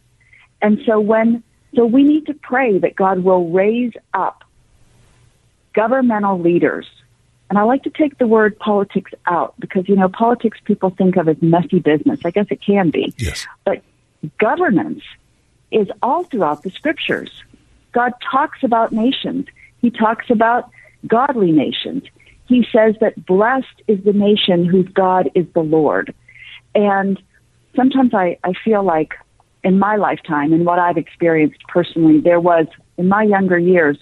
And so when, so we need to pray that God will raise up governmental leaders. And I like to take the word politics out because, you know, politics people think of as messy business. I guess it can be. Yes. But governance is all throughout the scriptures. God talks about nations. He talks about godly nations. He says that blessed is the nation whose God is the Lord. And sometimes I, I feel like in my lifetime and what I've experienced personally, there was in my younger years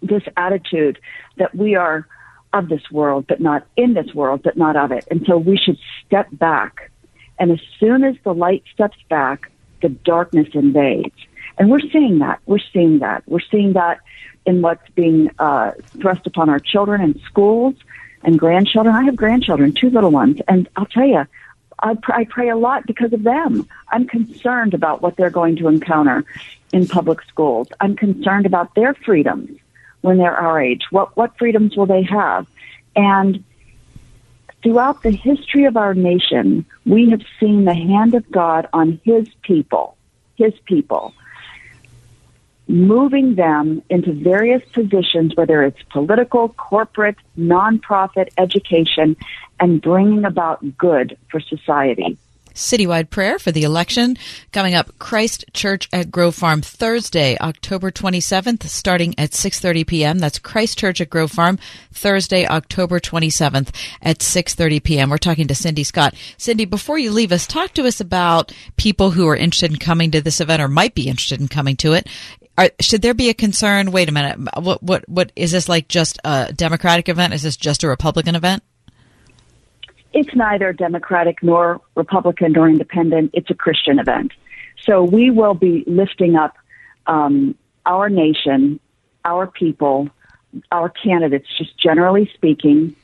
this attitude that we are of this world, but not in this world, but not of it. And so we should step back. And as soon as the light steps back, the darkness invades. And we're seeing that. We're seeing that. We're seeing that in what's being uh, thrust upon our children in schools and grandchildren. I have grandchildren, two little ones, and I'll tell you, I, pr- I pray a lot because of them. I'm concerned about what they're going to encounter in public schools. I'm concerned about their freedoms when they're our age. What what freedoms will they have? And throughout the history of our nation, we have seen the hand of God on His people, His people, moving them into various positions, whether it's political, corporate, nonprofit, education, and bringing about good for society citywide prayer for the election coming up christ church at grove farm thursday october 27th starting at 6.30 p.m that's christ church at grove farm thursday october 27th at 6.30 p.m we're talking to cindy scott cindy before you leave us talk to us about people who are interested in coming to this event or might be interested in coming to it are, should there be a concern? Wait a minute. What what what is this like? Just a Democratic event? Is this just a Republican event? It's neither Democratic nor Republican nor Independent. It's a Christian event. So we will be lifting up um, our nation, our people, our candidates, just generally speaking,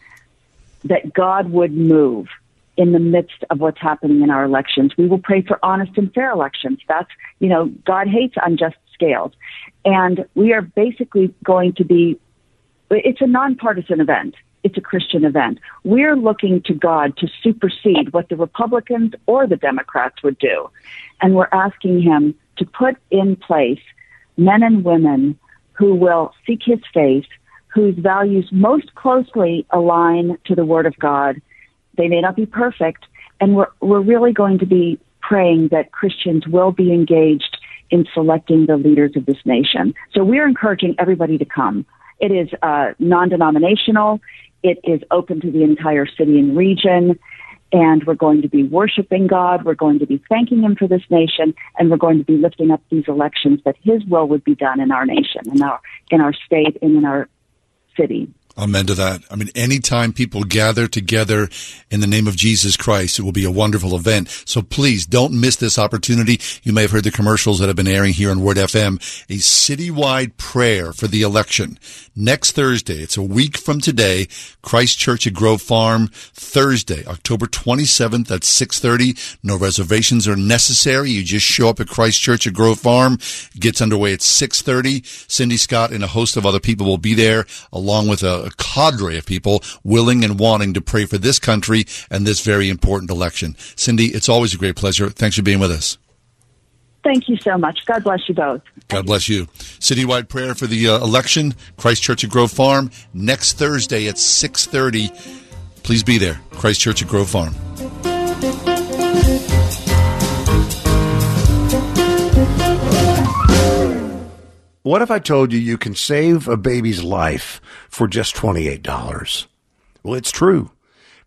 that God would move in the midst of what's happening in our elections. We will pray for honest and fair elections. That's, you know, God hates unjust scales. And we are basically going to be, it's a nonpartisan event. It's a Christian event. We're looking to God to supersede what the Republicans or the Democrats would do. And we're asking Him to put in place men and women who will seek His face, whose values most closely align to the Word of God. They may not be perfect, and we're, we're really going to be praying that Christians will be engaged in selecting the leaders of this nation. So we're encouraging everybody to come. It is uh, non denominational, it is open to the entire city and region. And we're going to be worshiping God. We're going to be thanking Him for this nation, and we're going to be lifting up these elections that His will would be done in our nation, in our in our state, and in our city. Amen to that. I mean, anytime people gather together in the name of Jesus Christ, it will be a wonderful event. So please don't miss this opportunity. You may have heard the commercials that have been airing here on Word FM. A citywide prayer for the election. Next Thursday, it's a week from today, Christ Church at Grove Farm, Thursday, October 27th at 6.30. No reservations are necessary. You just show up at Christ Church at Grove Farm. It gets underway at 6.30. Cindy Scott and a host of other people will be there along with a a cadre of people willing and wanting to pray for this country and this very important election. Cindy, it's always a great pleasure. Thanks for being with us. Thank you so much. God bless you both. God bless you. Citywide prayer for the uh, election, Christ Church at Grove Farm, next Thursday at 6.30. Please be there, Christ Church at Grove Farm. What if I told you you can save a baby's life for just $28? Well, it's true.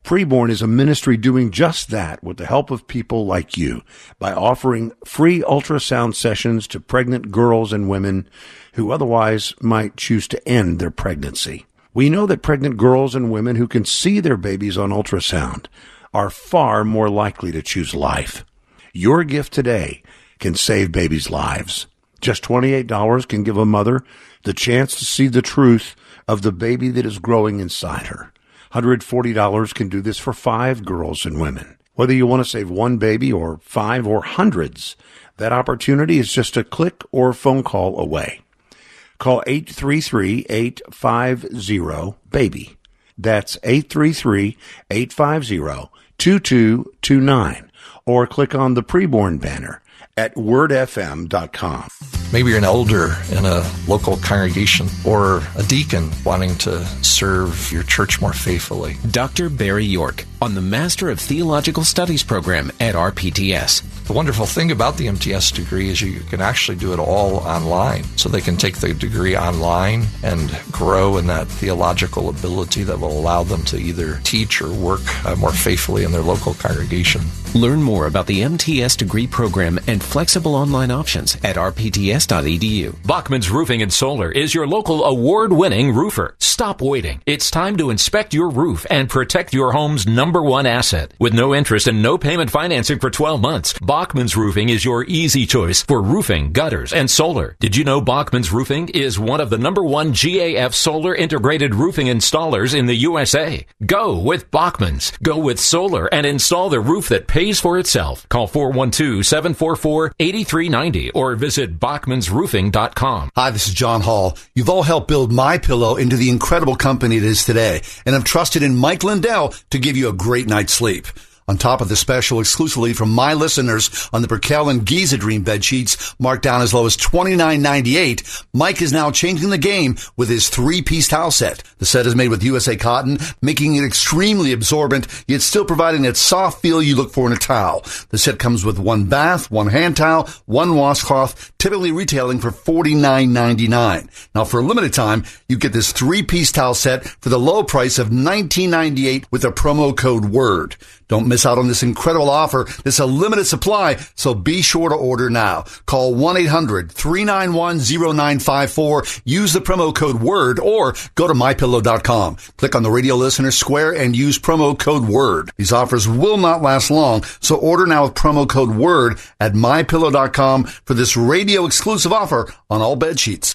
Preborn is a ministry doing just that with the help of people like you by offering free ultrasound sessions to pregnant girls and women who otherwise might choose to end their pregnancy. We know that pregnant girls and women who can see their babies on ultrasound are far more likely to choose life. Your gift today can save babies' lives. Just $28 can give a mother the chance to see the truth of the baby that is growing inside her. $140 can do this for five girls and women. Whether you want to save one baby or five or hundreds, that opportunity is just a click or phone call away. Call 833-850-BABY. That's 833-850-2229 or click on the preborn banner at wordfm.com. Maybe you're an elder in a local congregation or a deacon wanting to serve your church more faithfully. Dr. Barry York on the Master of Theological Studies program at RPTS. The wonderful thing about the MTS degree is you can actually do it all online. So they can take the degree online and grow in that theological ability that will allow them to either teach or work uh, more faithfully in their local congregation. Learn more about the MTS degree program and flexible online options at rpts.edu. Bachman's Roofing and Solar is your local award-winning roofer. Stop waiting. It's time to inspect your roof and protect your home's number one asset. With no interest and no payment financing for 12 months, Bachman's Roofing is your easy choice for roofing, gutters, and solar. Did you know Bachman's Roofing is one of the number one GAF solar integrated roofing installers in the USA? Go with Bachman's. Go with solar and install the roof that pays for itself. Call 412-744-8390 or visit bachmansroofing.com. Hi, this is John Hall. You've all helped build My Pillow into the incredible company it is today, and I've trusted in Mike Lindell to give you a great night's sleep. On top of the special exclusively from my listeners on the Percale and Giza Dream bed sheets, marked down as low as $29.98, Mike is now changing the game with his three-piece towel set. The set is made with USA cotton, making it extremely absorbent, yet still providing that soft feel you look for in a towel. The set comes with one bath, one hand towel, one washcloth, typically retailing for $49.99. Now, for a limited time, you get this three-piece towel set for the low price of $19.98 with a promo code WORD. Don't miss out on this incredible offer. Is a limited supply, so be sure to order now. Call 1-800-391-0954. Use the promo code WORD or go to mypillow.com. Click on the radio listener square and use promo code WORD. These offers will not last long, so order now with promo code WORD at mypillow.com for this radio exclusive offer on all bed sheets.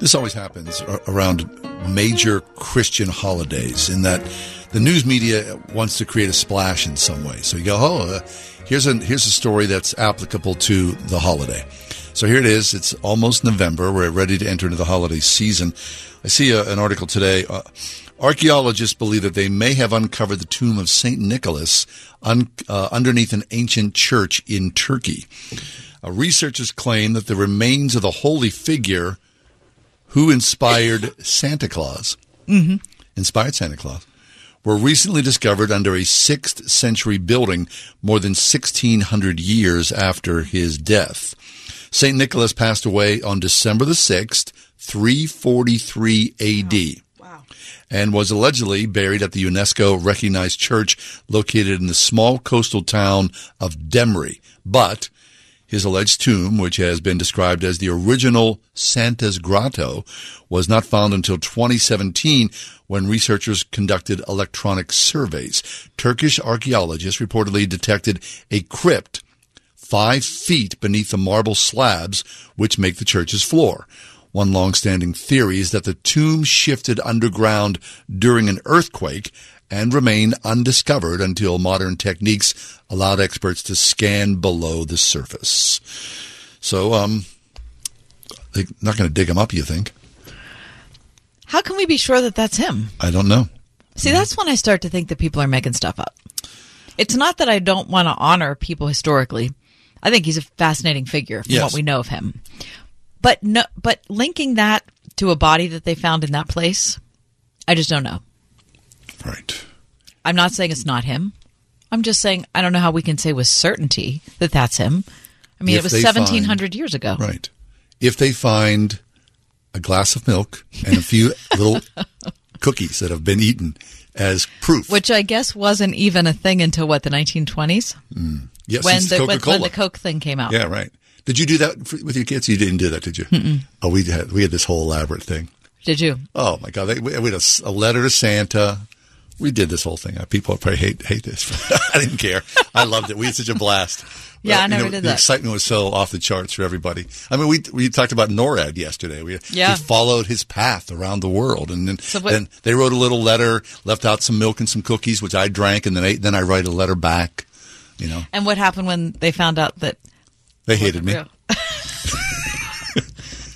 This always happens around major Christian holidays in that the news media wants to create a splash in some way. So you go, oh, uh, here's a here's a story that's applicable to the holiday. So here it is. It's almost November. We're ready to enter into the holiday season. I see a, an article today. Uh, archaeologists believe that they may have uncovered the tomb of Saint Nicholas un, uh, underneath an ancient church in Turkey. Uh, researchers claim that the remains of the holy figure who inspired Santa Claus, Mm-hmm. inspired Santa Claus, were recently discovered under a 6th century building more than 1600 years after his death. St. Nicholas passed away on December the 6th, 343 AD. Wow. And was allegedly buried at the UNESCO recognized church located in the small coastal town of Demre. But his alleged tomb, which has been described as the original Santa's Grotto, was not found until 2017 when researchers conducted electronic surveys. Turkish archaeologists reportedly detected a crypt five feet beneath the marble slabs which make the church's floor. One long-standing theory is that the tomb shifted underground during an earthquake and remain undiscovered until modern techniques allowed experts to scan below the surface. So, um, they're not going to dig him up, you think? How can we be sure that that's him? I don't know. See, that's when I start to think that people are making stuff up. It's not that I don't want to honor people historically. I think he's a fascinating figure from Yes. what we know of him. But no, but linking that to a body that they found in that place, I just don't know. Right. I'm not saying it's not him. I'm just saying I don't know how we can say with certainty that that's him. I mean, If it was they 1700 years ago. Right. If they find a glass of milk and a few little cookies that have been eaten as proof. Which I guess wasn't even a thing until what the 1920s hmm. Yes, when since the when, Coca-Cola. when the Coke thing came out. Yeah, right. Did you do that for, with your kids? You didn't do that, did you? Mm-mm. Oh, we had we had this whole elaborate thing. Did you? Oh my god, we we had a, a letter to Santa. We did this whole thing. Uh, People probably hate hate this. I didn't care. I loved it. We had such a blast. Yeah, I you never know, did the that. excitement was so off the charts for everybody. I mean, we we talked about NORAD yesterday. We, Yeah. we followed his path around the world, and then what- then they wrote a little letter, left out some milk and some cookies, which I drank, and then I, then I write a letter back. You know, And what happened when they found out that they hated me.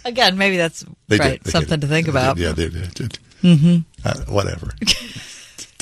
Again, maybe that's They right. did. Something did. to think about. Yeah, they did. did. hmm Uh, whatever.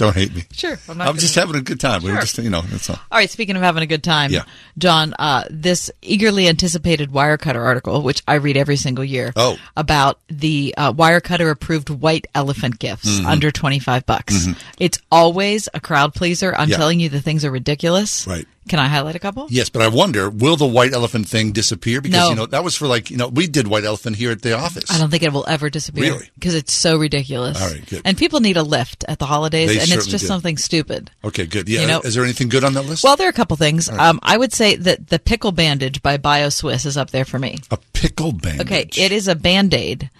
Don't hate me. Sure, I'm I'm, just having a good time. We were just, you know, that's all. All right, speaking of having a good time, Yeah. John, uh, this eagerly anticipated Wirecutter article, which I read every single year, Oh. about the uh, Wirecutter approved white elephant gifts Mhm. under 25 bucks. Mhm. It's always a crowd pleaser. I'm Yeah. telling you, the things are ridiculous. Right. Can I highlight a couple? Yes, but I wonder, will the white elephant thing disappear? Because, No. you know, that was for like, you know, we did white elephant here at the office. I don't think it will ever disappear. Really? Because it's so ridiculous. All right, good. And people need a lift at the holidays, They and it's just do. something stupid. Okay, good. Yeah. You know- is there anything good on that list? Well, there are a couple things. Right. Um, I would say that the pickle bandage by BioSwiss is up there for me. a pickle bandage. Okay, it is a band aid,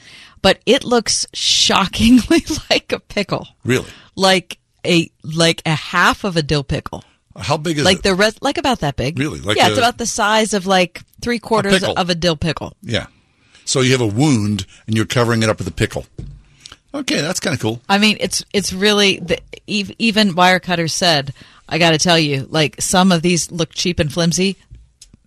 but it looks shockingly like a pickle. Really? Like a like a half of a dill pickle. How big is like it? the rest, like about that big. Really? Like yeah, it's about the size of like three quarters pickle. of a dill pickle. Yeah. So you have a wound and you're covering it up with a pickle. Okay, that's kind of cool. I mean, it's it's really the, ev- even Wirecutter said, I got to tell you, like some of these look cheap and flimsy.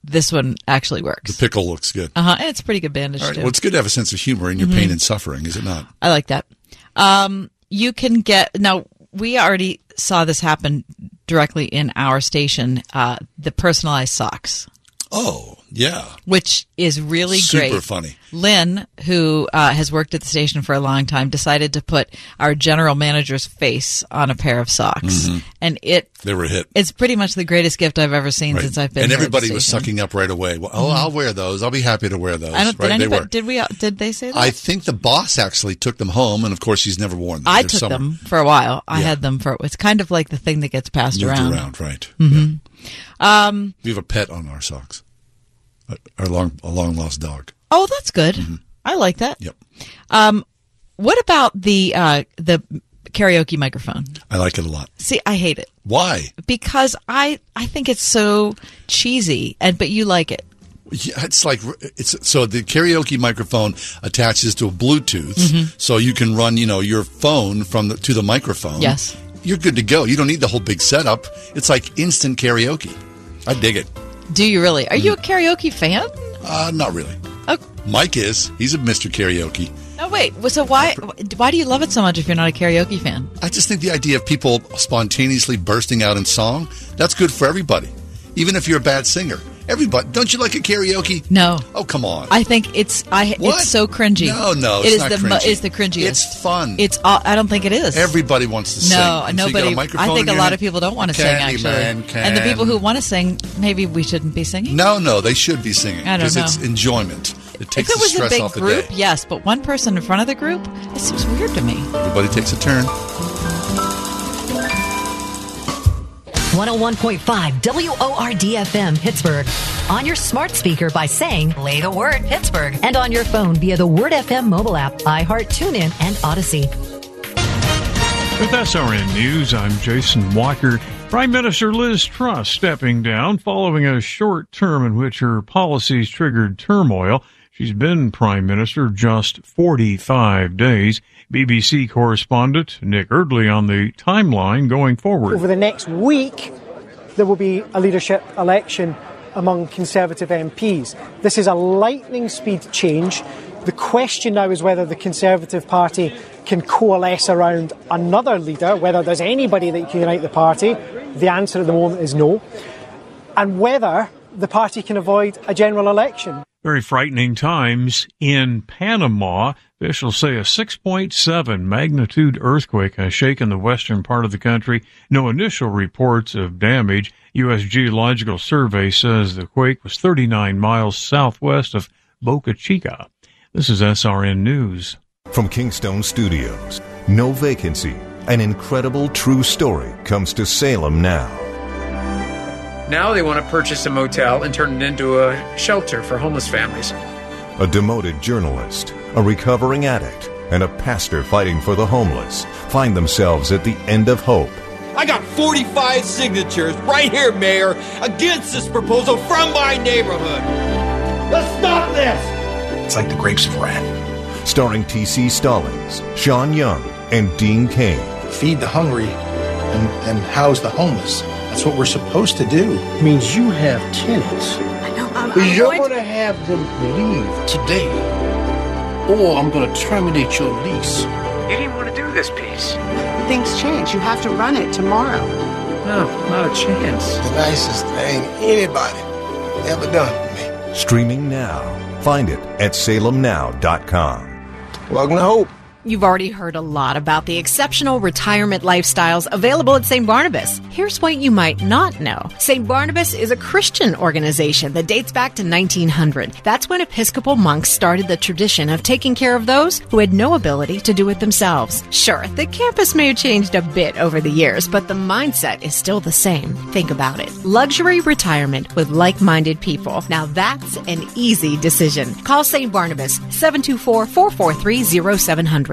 This one actually works. The pickle looks good. Uh huh. And it's a pretty good bandage right. too. Well, it's good to have a sense of humor in your Mhm. pain and suffering, is it not? I like that. Um, you can get now. We already saw this happen directly in our station. Uh, the personalized socks. Oh, Yeah. which is really Super great. funny. Lynn, who uh, has worked at the station for a long time, decided to put our general manager's face on a pair of socks, Mhm. and it They were a hit. it's pretty much the greatest gift I've ever seen Right. since I've been. and everybody was sucking up right away. Well, oh, Mhm. I'll wear those. I'll be happy to wear those. I don't. right? Did, they anybody, were. did we? Did they say that? I think the boss actually took them home, and of course, he's never worn them. I They're took somewhere them for a while. I Yeah. had them for. It's kind of like the thing that gets passed Moved around. around, right. hmm Um. We have a pet on our socks. A- Our long, a long lost dog. Oh, that's good. I like that. Yep. Um, what about the uh, the karaoke microphone? I like it a lot. See, I hate it Why? because I I think it's so cheesy, and but you like it. Yeah, it's like it's so the karaoke microphone attaches to a Bluetooth, Mhm. so you can run you know your phone from the, to the microphone. Yes. You're good to go. You don't need the whole big setup. It's like instant karaoke. I dig it. Do you really? Are you a karaoke fan? Uh, not really. Oh. Mike is. He's a Mr. Karaoke. No, wait. So why why do you love it so much if you're not a karaoke fan? I just think the idea of people spontaneously bursting out in song, that's good for everybody. Even if you're a bad singer. Everybody, don't you like a karaoke? No. Oh, come on. I think it's I What? it's so cringy. No, no, it it's is not the cringy. it's the cringiest. It's fun. It's I don't think it is. Everybody wants to sing. No, And so you got a nobody. I think a lot hand. of people don't want to sing. Actually, Candyman and the people who want to sing, maybe we shouldn't be singing. No, no, they should be singing I don't because it's enjoyment. It takes if it was the stress a big off the group, day. yes, but one person in front of the group, it seems weird to me. Everybody takes a turn. 101.5 WORD Pittsburgh. On your smart speaker by saying, play the word Pittsburgh. And on your phone via the Word FM mobile app, iHeart, TuneIn, and Audacy. With SRN News, I'm Jason Walker. Prime Minister Liz Truss stepping down following a short term in which her policies triggered turmoil. She's been Prime Minister just 45 days. BBC correspondent Nick Eardley on the timeline going forward. Over the next week, there will be a leadership election among Conservative MPs. This is a lightning speed change. The question now is whether the Conservative Party can coalesce around another leader, whether there's anybody that can unite the party. The answer at the moment is no. And whether the party can avoid a general election. Very frightening times in Panama. Officials say a 6.7 magnitude earthquake has shaken the western part of the country. No initial reports of damage. U.S. Geological Survey says the quake was 39 miles southwest of Boca Chica. This is SRN News. From Kingstone Studios, no vacancy, an incredible true story comes to Salem now. Now they want to purchase a motel and turn it into a shelter for homeless families. A demoted journalist, a recovering addict, and a pastor fighting for the homeless find themselves at the end of hope. I got 45 signatures right here, Mayor, against this proposal from my neighborhood. Let's stop this! It's like the grapes of wrath. Starring T.C. Stallings, Sean Young, and Dean Cain. feed the hungry and, and house the homeless. That's what we're supposed to do. means you have tenants. I know. But you're going to have them leave today, or I'm going to terminate your lease. You didn't want to do this piece. Things change. You have to run it tomorrow. No, not a chance. The nicest thing anybody ever done for me. Streaming now. Find it at salemnow.com. Welcome to Hope. You've already heard a lot about the exceptional retirement lifestyles available at St. Barnabas. Here's what you might not know. St. Barnabas is a Christian organization that dates back to 1900. That's when Episcopal monks started the tradition of taking care of those who had no ability to do it themselves. Sure, the campus may have changed a bit over the years, but the mindset is still the same. Think about it. Luxury retirement with like-minded people. Now that's an easy decision. Call St. Barnabas 724 443 0700.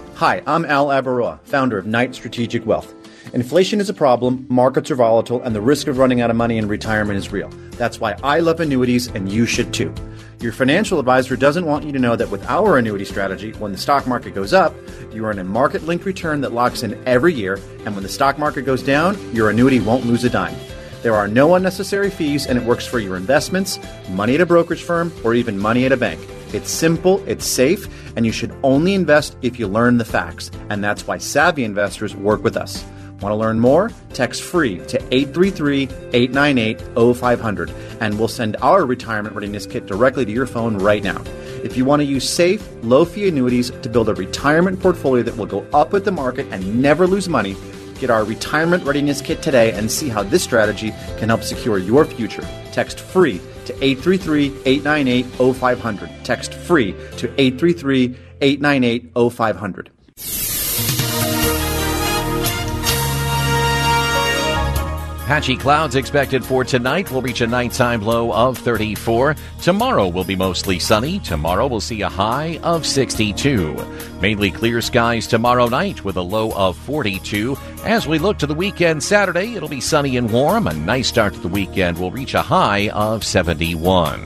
Hi, I'm Al Abaroa, founder of Knight Strategic Wealth. Inflation is a problem, markets are volatile, and the risk of running out of money in retirement is real. That's why I love annuities, and you should too. Your financial advisor doesn't want you to know that with our annuity strategy, when the stock market goes up, you earn a market linked return that locks in every year, and when the stock market goes down, your annuity won't lose a dime. There are no unnecessary fees, and it works for your investments, money at a brokerage firm, or even money at a bank. It's simple, it's safe, and you should only invest if you learn the facts. And that's why savvy investors work with us. Want to learn more? Text free to 833 898 0500 and we'll send our retirement readiness kit directly to your phone right now. If you want to use safe, low fee annuities to build a retirement portfolio that will go up with the market and never lose money, get our retirement readiness kit today and see how this strategy can help secure your future. Text free to 833 898 0500. Text free to 833 Patchy clouds expected for tonight. We'll reach a nighttime low of 34. Tomorrow will be mostly sunny. Tomorrow we'll see a high of 62. Mainly clear skies tomorrow night with a low of 42. As we look to the weekend Saturday, it'll be sunny and warm. A nice start to the weekend will reach a high of 71.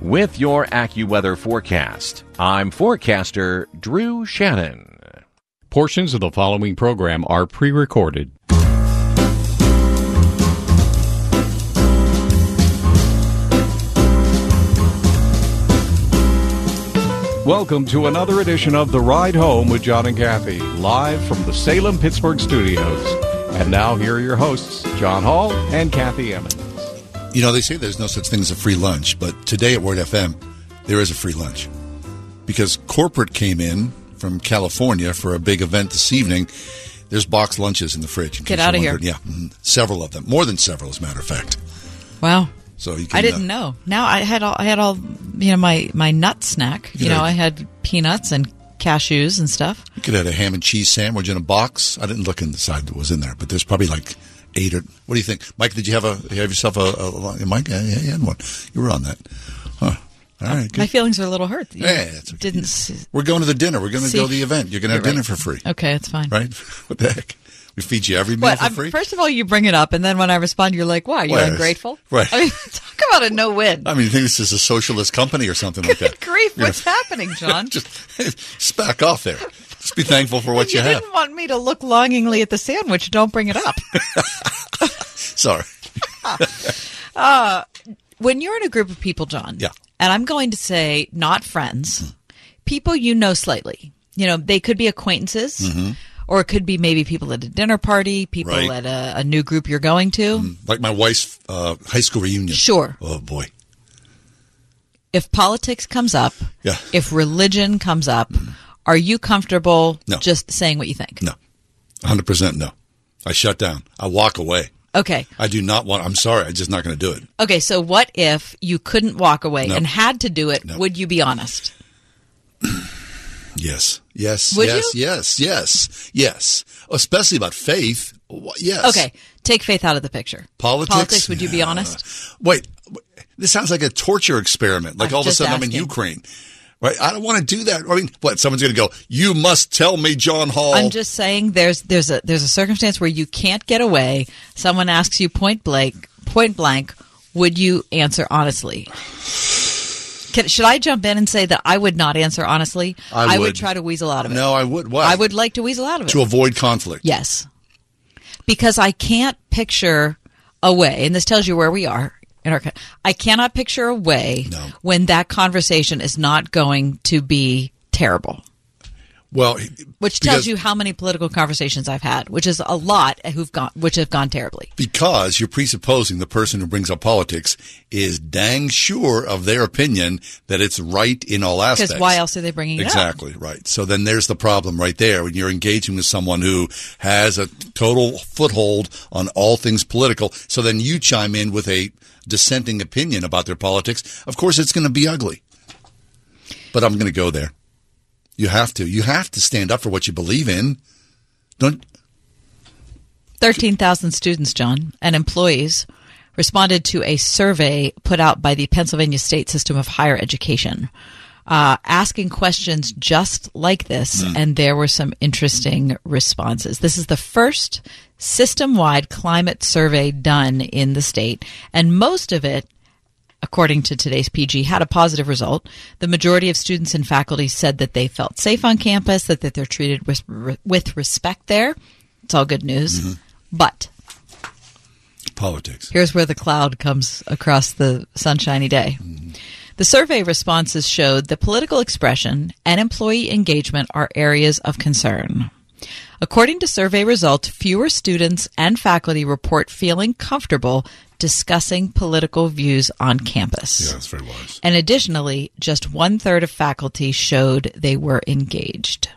With your AccuWeather forecast, I'm forecaster Drew Shannon. Portions of the following program are pre recorded. Welcome to another edition of The Ride Home with John and Kathy, live from the Salem Pittsburgh studios. And now, here are your hosts, John Hall and Kathy Emmons. You know, they say there's no such thing as a free lunch, but today at Word FM, there is a free lunch. Because corporate came in from California for a big event this evening. There's boxed lunches in the fridge. in Get out of here. Yeah, mhm. several of them. More than several, as a matter of fact. Wow. So you can, I didn't uh, know. Now I had all I had all you know my my nut snack. You, You know, know- I had peanuts and cashews and stuff. You could have a ham and cheese sandwich in a box. I didn't look inside what was in there, but there's probably like eight or. What do you think, Mike? Did you have a you have yourself a, a, Mike? Yeah, yeah, you had one. You were on that, huh? All right, good. My feelings are a little hurt. You Yeah, okay. didn't. We're going to the dinner. We're going to See- go to the event. You're going to have You're dinner right. for free, Okay, it's fine. right? what the heck? We feed you every meal What? for I'm- free. first of all, you bring it up, and then when I respond, you're like, "Why? You're Well, ungrateful." right. I mean, talk about a no win. I mean, you think this is a socialist company or something like that? Grief! Yeah. What's happening, John? Just, just back off there. Just be thankful for what you, you have. You didn't want me to look longingly at the sandwich. Don't bring it up. Sorry. uh, when you're in a group of people, John, Yeah. and I'm going to say not friends, people you know slightly. You know, they could be acquaintances, Mhm. Or it could be maybe people at a dinner party, people Right. at a, a new group you're going to. Like my wife's uh, high school reunion. Sure. Oh boy. If politics comes up, Yeah. if religion comes up, are you comfortable No. just saying what you think? No. 100% no. I shut down. I walk away. Okay. I do not want. I'm sorry. I'm just not going to do it. Okay, so what if you couldn't walk away No. and had to do it? No. Would you be honest? Yes. Yes. Would yes. you? Yes. Yes. Yes. Especially about faith. Yes. Okay, take faith out of the picture. Politics. Politics, would you be honest? Wait. This sounds like a torture experiment. Like I'm all of a just sudden I'm in. Ukraine. Right. I don't want to do that. I mean, what? Someone's going to go. You must tell me, John Hall. I'm just saying there's there's a there's a circumstance where you can't get away. Someone asks you point blank point blank, would you answer honestly? Can, should I jump in and say that I would not answer honestly? I would. would. try to weasel out of it. No, I would. Why? I would like to weasel out of it. to avoid conflict. Yes. Because I can't picture a way, and this tells you where we are in our. I cannot picture a way when that conversation is not going to be terrible. Well, Which tells you how many political conversations I've had, which is a lot who've gone, which have gone terribly. because you're presupposing the person who brings up politics is dang sure of their opinion that it's right in all aspects. Because why else are they bringing it up? Exactly right. So then there's the problem right there when you're engaging with someone who has a total foothold on all things political. So then you chime in with a dissenting opinion about their politics. Of course, it's going to be ugly. But I'm going to go there. You have to. You have to stand up for what you believe in. Don't 13,000 students, John, and employees responded to a survey put out by the Pennsylvania State System of Higher Education, uh, asking questions just like this, and there were some interesting responses. This is the first system wide climate survey done in the state, and most of it according to today's PG, had a positive result. The majority of students and faculty said that they felt safe on campus, that, that they're treated with, with respect there. It's all good news. Mm-hmm. But Politics. here's where the cloud comes across the sunshiny day. The survey responses showed that political expression and employee engagement are areas of concern. According to survey results, fewer students and faculty report feeling comfortable discussing political views on campus. Yeah, that's very wise. And additionally, just one third of faculty showed they were engaged.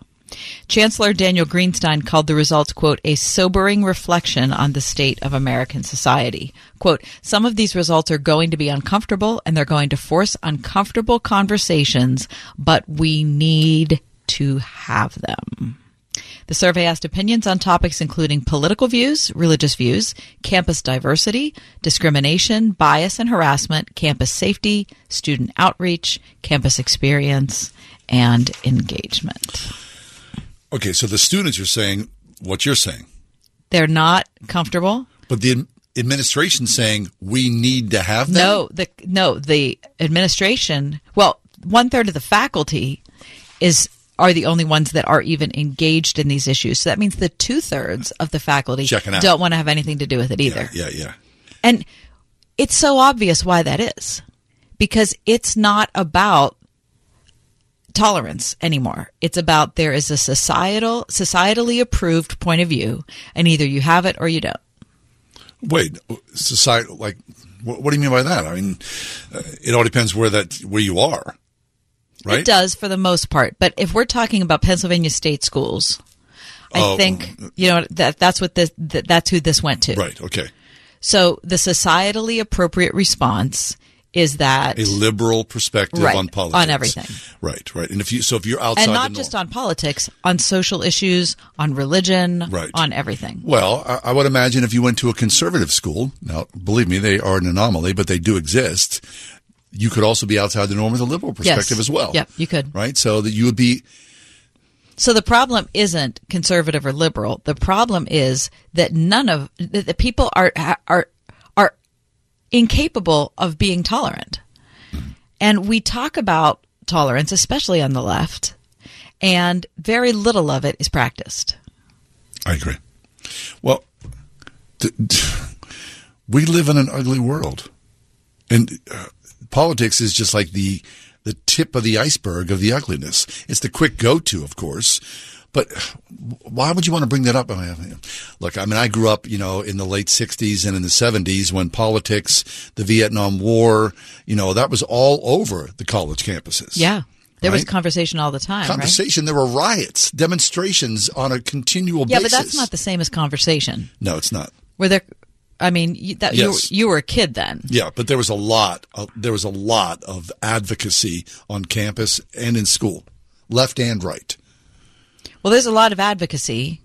Chancellor Daniel Greenstein called the results, quote, a sobering reflection on the state of American society. Quote, some of these results are going to be uncomfortable and they're going to force uncomfortable conversations, but we need to have them. The survey asked opinions on topics including political views, religious views, campus diversity, discrimination, bias and harassment, campus safety, student outreach, campus experience, and engagement. Okay, so the students are saying what you're saying, They're not comfortable. but the administration saying we need to have them. No, the no the administration. Well, one third of the faculty is are the only ones that are even engaged in these issues. So that means the two thirds of the faculty don't want to have anything to do with it either. Yeah, yeah. And it's so obvious why that is. Because it's not about tolerance anymore. It's about there is a societal societally approved point of view and either you have it or you don't. Wait, society like what, what do you mean by that? I mean, uh, it all depends where that where you are, right? It does for the most part, but if we're talking about Pennsylvania state schools, I Oh, think mm, mm. you know that that's what this that, that's who this went to. Right. Okay. So the societally appropriate response is that A liberal perspective Right, on politics, on everything. Right. Right. And if you so if you're outside and not just norm, on politics, on social issues, on religion, Right. on everything. well, I, I would imagine if you went to a conservative school, now believe me, they are an anomaly, but they do exist. You could also be outside the norm with a liberal perspective Yes. as well. Yep, you could. Right. So that you would be So the problem isn't conservative or liberal. The problem is that none of that the people are are are incapable of being tolerant. And we talk about tolerance, especially on the left, and very little of it is practiced. I agree. Well, th- we live in an ugly world, and uh, politics is just like the the tip of the iceberg of the ugliness. It's the quick go to, of course. But why would you want to bring that up? Look, I mean, I grew up, you know, in the late '60s and in the '70s when politics, the Vietnam War, you know, that was all over the college campuses. Yeah. There was conversation all the time, right? Conversation. There were riots, demonstrations on a continual Yeah, basis. Yeah, but that's not the same as conversation. No, it's not. Were there I mean, you, that Yes. you, you were a kid then. Yeah, but there was a lot. Of, there was a lot of advocacy on campus and in school, left and right. Well, there's a lot of advocacy,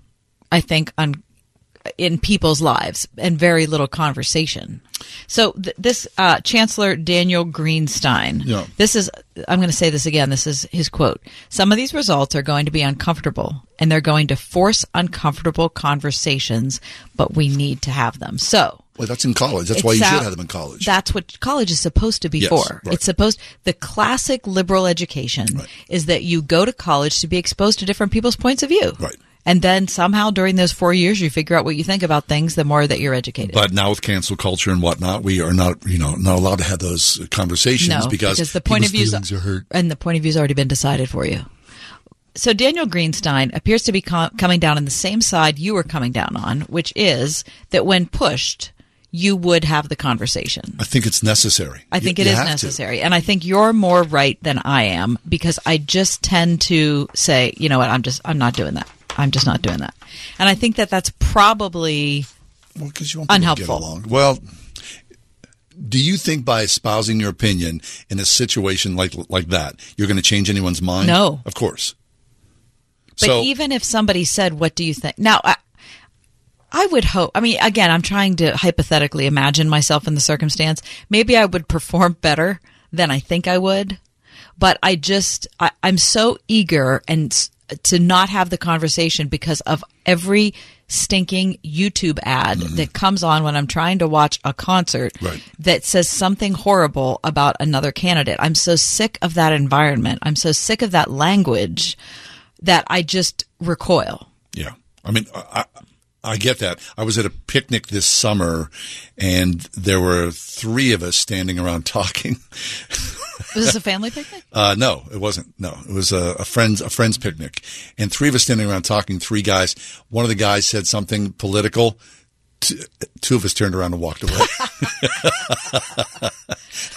I think, on in people's lives, and very little conversation. So th- this uh, Chancellor Daniel Greenstein. Yeah. This is. I'm going to say this again. This is his quote. Some of these results are going to be uncomfortable, and they're going to force uncomfortable conversations. But we need to have them. So. Well, that's in college. That's why you should have them in college. That's what college is supposed to be Yes, for. right. It's supposed the classic liberal education is that you go to college to be exposed to different people's points of view. Right. And then somehow during those four years you figure out what you think about things the more that you're educated. But now with cancel culture and whatnot, we are not, you know, not allowed to have those conversations no, because, the point of people's view feelings are hurt. and the point of view's already been decided for you. So Daniel Greenstein appears to be co- coming down on the same side you were coming down on, which is that when pushed, you would have the conversation. I think it's necessary. I think You- it you is have to. necessary. And I think you're more right than I am because I just tend to say, you know what, I'm just, I'm not doing that. I'm just not doing that. And I think that that's probably Well, you want people to get unhelpful. along. Well, do you think by espousing your opinion in a situation like like that, you're going to change anyone's mind? No. of course. But so even if somebody said, "What do you think?" Now, I, I would hope. I mean, again, I'm trying to hypothetically imagine myself in the circumstance. Maybe I would perform better than I think I would. But I just, I, I'm so eager and to not have the conversation because of every stinking YouTube ad mm-hmm. that comes on when I'm trying to watch a concert Right. that says something horrible about another candidate. I'm so sick of that environment. I'm so sick of that language that I just recoil. Yeah. I mean, I, I- get that. I was at a picnic this summer and there were three of us standing around talking. Was this a family picnic? Uh, no, it wasn't. No, it was a, a friend's, a friend's picnic and three of us standing around talking, three guys. One of the guys said something political. T- Two of us turned around and walked away.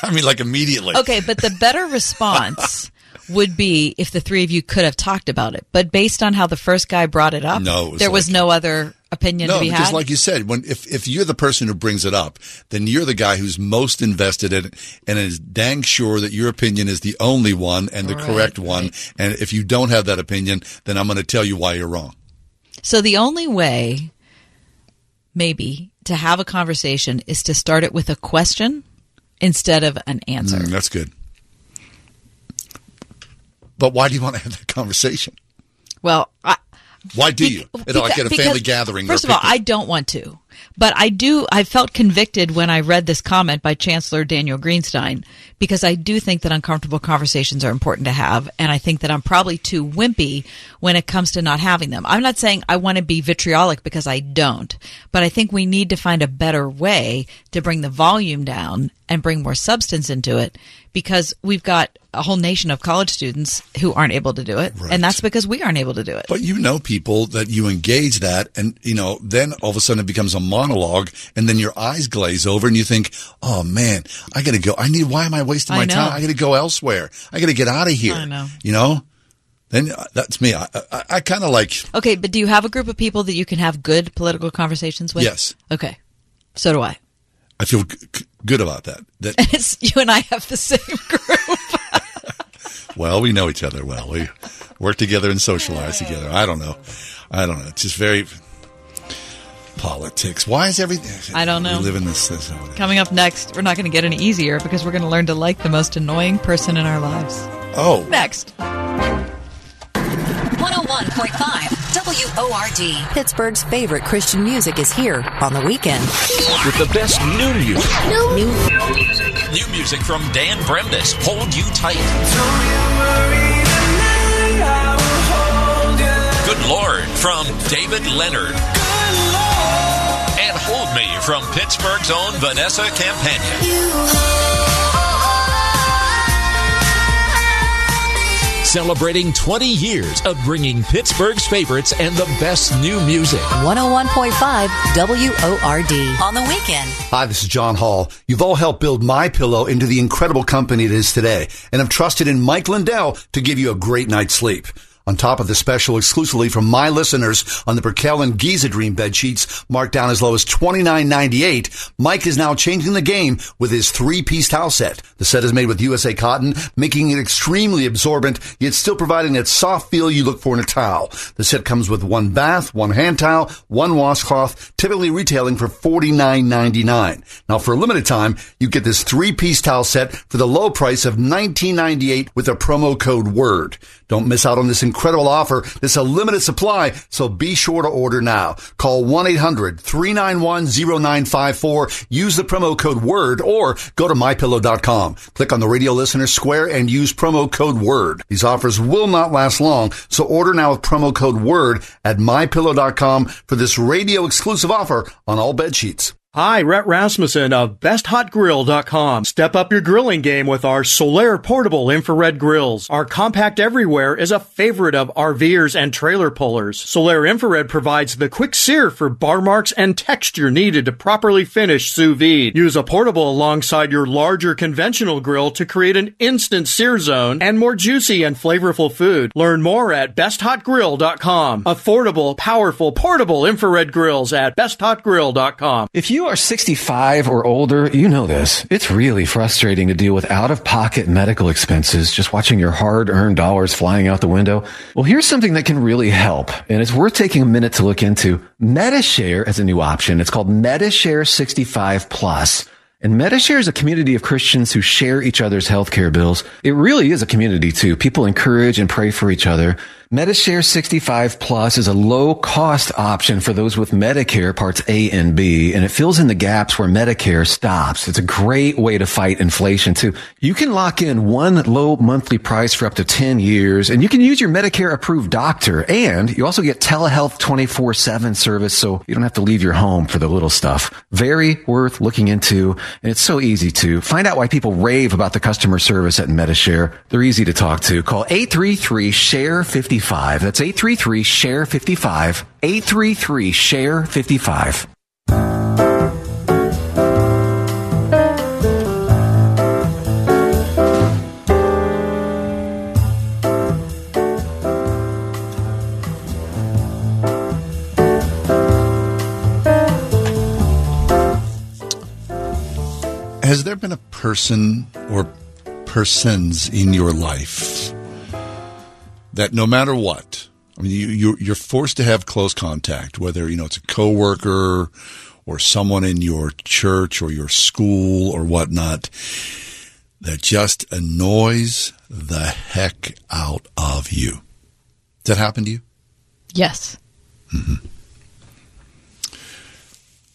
I mean, like immediately. Okay, but the better response would be if the three of you could have talked about it. But based on how the first guy brought it up, No, it was there was no other opinion No, to be because had. like you said, when if, if you're the person who brings it up, then you're the guy who's most invested in it and is dang sure that your opinion is the only one and the Right, correct one. And if you don't have that opinion, then I'm going to tell you why you're wrong. So the only way, maybe, to have a conversation is to start it with a question instead of an answer. Mm, that's good. But why do you want to have that conversation? Well, I, Why do you? At, like at a Because- family gathering. First of all. I don't want to, but I do. I felt convicted when I read this comment by Chancellor Daniel Greenstein because I do think that uncomfortable conversations are important to have, and I think that I'm probably too wimpy when it comes to not having them. I'm not saying I want to be vitriolic because I don't, but I think we need to find a better way to bring the volume down and bring more substance into it because we've got a whole nation of college students who aren't able to do it, and that's because we aren't able to do it. But you know people that you engage that and, you know, then all of a sudden it becomes a monologue and then your eyes glaze over and you think, oh man, I gotta go. I need, why am I wasting my know. time? I gotta go elsewhere. I gotta get out of here. I know. You know? Then uh, that's me. I, I, I kind of like, Okay, but do you have a group of people that you can have good political conversations with? Yes. Okay. So do I. I feel g- g- good about that. That, It's, you and I have the same group. well, we know each other well. We work together and socialize together. I don't know. I don't know. It's just very politics. Why is everything? I don't know. We live in this, this Coming up next, we're not going to get any easier because we're going to learn to like the most annoying person in our lives. Oh. Next. 101.5 WORD. Pittsburgh's favorite Christian music is here on the weekend. With the best new music. New, New music from Dan Bremnes. Hold you tight. Good Lord from David Leonard. And Hold Me from Pittsburgh's own Vanessa Campagna. Celebrating 20 years of bringing Pittsburgh's favorites and the best new music. 101.5 WORD. On the weekend. Hi, this is John Hall. You've all helped build my pillow into the incredible company it is today, and have trusted in Mike Lindell to give you a great night's sleep. On top of the special exclusively from my listeners on the Percale and Giza Dream bed sheets, marked down as low as $29.98, Mike is now changing the game with his three-piece towel set. The set is made with USA cotton, making it extremely absorbent, yet still providing that soft feel you look for in a towel. The set comes with one bath, one hand towel, one washcloth, typically retailing for $49.99. Now, for a limited time, you get this three-piece towel set for the low price of $19.98 with a promo code WORD. Don't miss out on this incredible offer. This is a limited supply, so be sure to order now. Call 1-800-391-0954. Use the promo code WORD or go to mypillow.com. Click on the radio listener square and use promo code WORD. These offers will not last long, so order now with promo code WORD at mypillow.com for this radio exclusive offer on all bed sheets. Hi, Rhett Rasmussen of BestHotGrill.com. Step up your grilling game with our Solaire portable infrared grills. Our compact everywhere is a favorite of RVers and trailer pullers. Solaire infrared provides the quick sear for bar marks and texture needed to properly finish sous vide. Use a portable alongside your larger conventional grill to create an instant sear zone and more juicy and flavorful food. Learn more at BestHotGrill.com. Affordable, powerful, portable infrared grills at BestHotGrill.com. If you are 65 or older, you know this. It's really frustrating to deal with out of pocket medical expenses, just watching your hard earned dollars flying out the window. Well, here's something that can really help, and it's worth taking a minute to look into. Medi-Share as a new option. It's called Medi-Share 65 Plus. And Medi-Share is a community of Christians who share each other's healthcare bills. It really is a community too. People encourage and pray for each other. Medi-Share 65 Plus is a low cost option for those with Medicare parts A and B, and it fills in the gaps where Medicare stops. It's a great way to fight inflation too. You can lock in one low monthly price for up to 10 years, and you can use your Medicare approved doctor, and you also get telehealth 24-7 service, so you don't have to leave your home for the little stuff. Very worth looking into, and it's so easy to find out why people rave about the customer service at Medi-Share. They're easy to talk to. Call 833 share 55. That's 833 share 55. 833 share 55. Has there been a person or persons in your life that no matter what, I mean, you, you you're forced to have close contact, whether you know it's a coworker or someone in your church or your school or whatnot, that just annoys the heck out of you. Does that happen to you? Yes.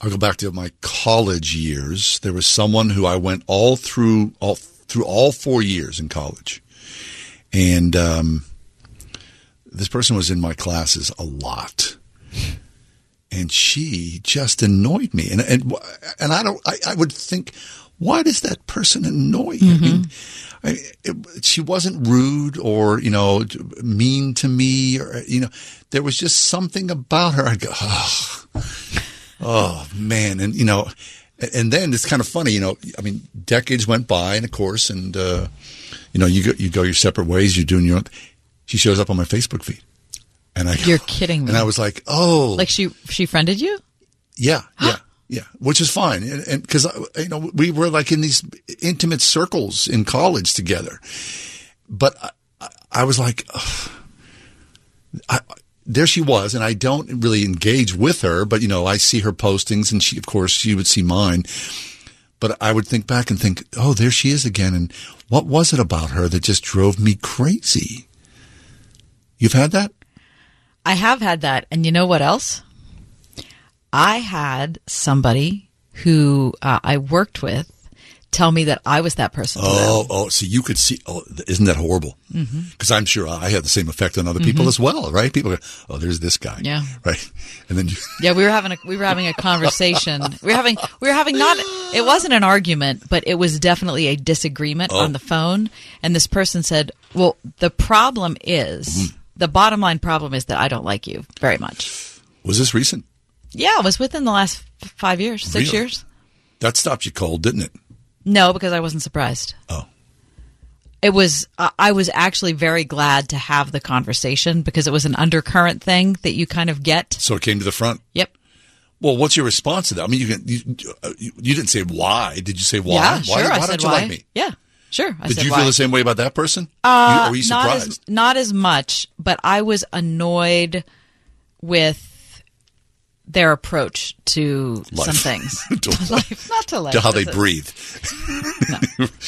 I'll go back to my college years. There was someone who I went all through all through all four years in college, and um, this person was in my classes a lot, and she just annoyed me. And and and I don't. I, I would think, why does that person annoy you? I mean, I, it, she wasn't rude or you know mean to me or you know there was just something about her. I go, oh, oh man, and you know, and then it's kind of funny, you know. I mean, decades went by, and of course, and uh, you know, you go you go your separate ways. You're doing your own. She shows up on my Facebook feed, and I You're kidding me. and I was like, oh, Like she she friended you? yeah, yeah, yeah, which is fine, and because uh, you know we were like in these intimate circles in college together, but I, I- was like. I, there she was, and I don't really engage with her, but you know I see her postings, and she, of course, she would see mine. But I would think back and think, oh, there she is again, and what was it about her that just drove me crazy? You've had that? I have had that. And you know what else? I had somebody who uh, I worked with tell me that I was that person. Oh, oh, so you could see. Oh, isn't that horrible? Mhm. Because I'm sure I had the same effect on other people Mhm. as well, right? People go, "Oh, there's this guy," Yeah. right? And then you, Yeah, we were having a we were having a conversation. We were having we were having not it wasn't an argument, but it was definitely a disagreement Oh. on the phone. And this person said, "Well, the problem is Mm-hmm. The bottom line problem is that I don't like you very much." was this recent? Yeah, it was within the last five years, six Really? years. That stopped you cold, didn't it? No, because I wasn't surprised. Oh. It was, I was actually very glad to have the conversation because it was an undercurrent thing that you kind of get. So it came to the front. Yep. Well, what's your response to that? I mean, you can, you, uh, you, you didn't say why. Did you say why? Yeah, why, sure. why I don't you why. like me? Yeah, sure. I Did said you why. feel the same way about that person? Uh, you, or were you not surprised? as not as much, but I was annoyed with their approach to Life. some things. To life, not to life. to how they Listen. breathe.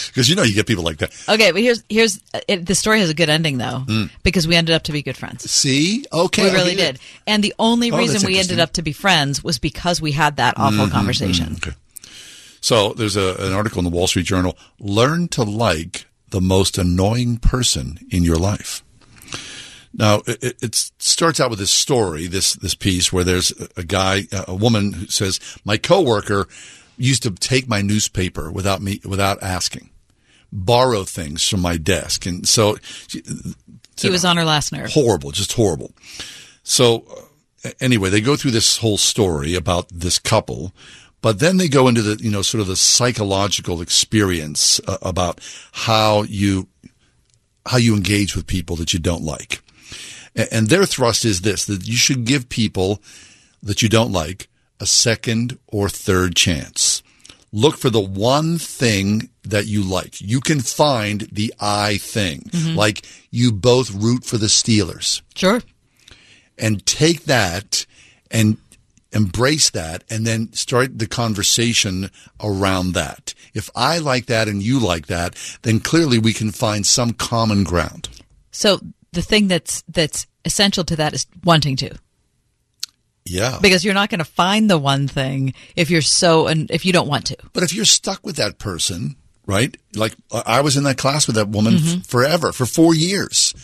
Because you know you get people like that. Okay, but here's here's it, the story has a good ending though Mm. because we ended up to be good friends. See, okay, we I really get it. did, and the only Oh, reason we ended up to be friends was because we had that awful Mhm, conversation. mhm, okay. So there's a, an article in the Wall Street Journal. Learn to like the most annoying person in your life. Now it, it- starts out with this story, this this piece where there's a- guy, a woman who says, "My coworker used to take my newspaper without me without asking, borrow things from my desk, and so she, He was on her last nerve. horrible, just horrible." So uh, anyway, they go through this whole story about this couple, but then they go into the you know sort of the psychological experience uh, about how you how you engage with people that you don't like. A- And their thrust is this that you should give people that you don't like a second or third chance. Look for the one thing that you like. You can find the I thing. Mhm. Like you both root for the Steelers. Sure. And take that and embrace that and then start the conversation around that. If I like that and you like that, then clearly we can find some common ground. So the thing that's that's essential to that is wanting to. Yeah. Because you're not going to find the one thing if you're so and if you don't want to. But if you're stuck with that person, right? Like I was in that class with that woman Mm-hmm. f- forever, for four years.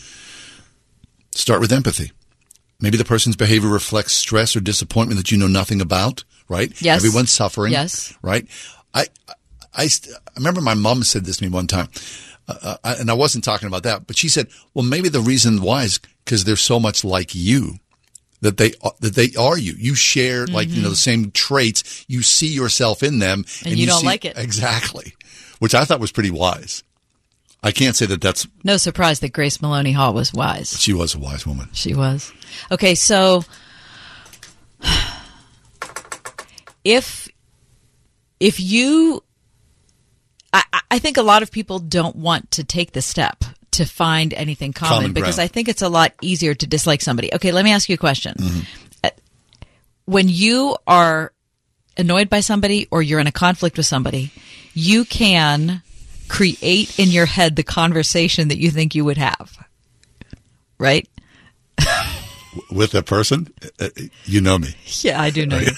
Start with empathy. Maybe the person's behavior reflects stress or disappointment that you know nothing about, right? Yes. Everyone's suffering. Yes. Right? I, I, I remember my mom said this to me one time, uh, uh, and I wasn't talking about that, but she said, well, maybe the reason why is because they're so much like you that they that they are you. You share like you know the same traits. You see yourself in them, Mm-hmm. And you don't see- like it. exactly, which I thought was pretty wise. I can't say that that's No surprise that Grace Maloney Hall was wise. she was a wise woman. She was. Okay, so if if you I, I- think a lot of people don't want to take the step to find anything common, Common because. I think it's a lot easier to dislike somebody. Okay, let me ask you a question. Uh, When you are annoyed by somebody or you're in a conflict with somebody, you can create in your head the conversation that you think you would have. Right? With a person, uh, you know me. Yeah, I do know you.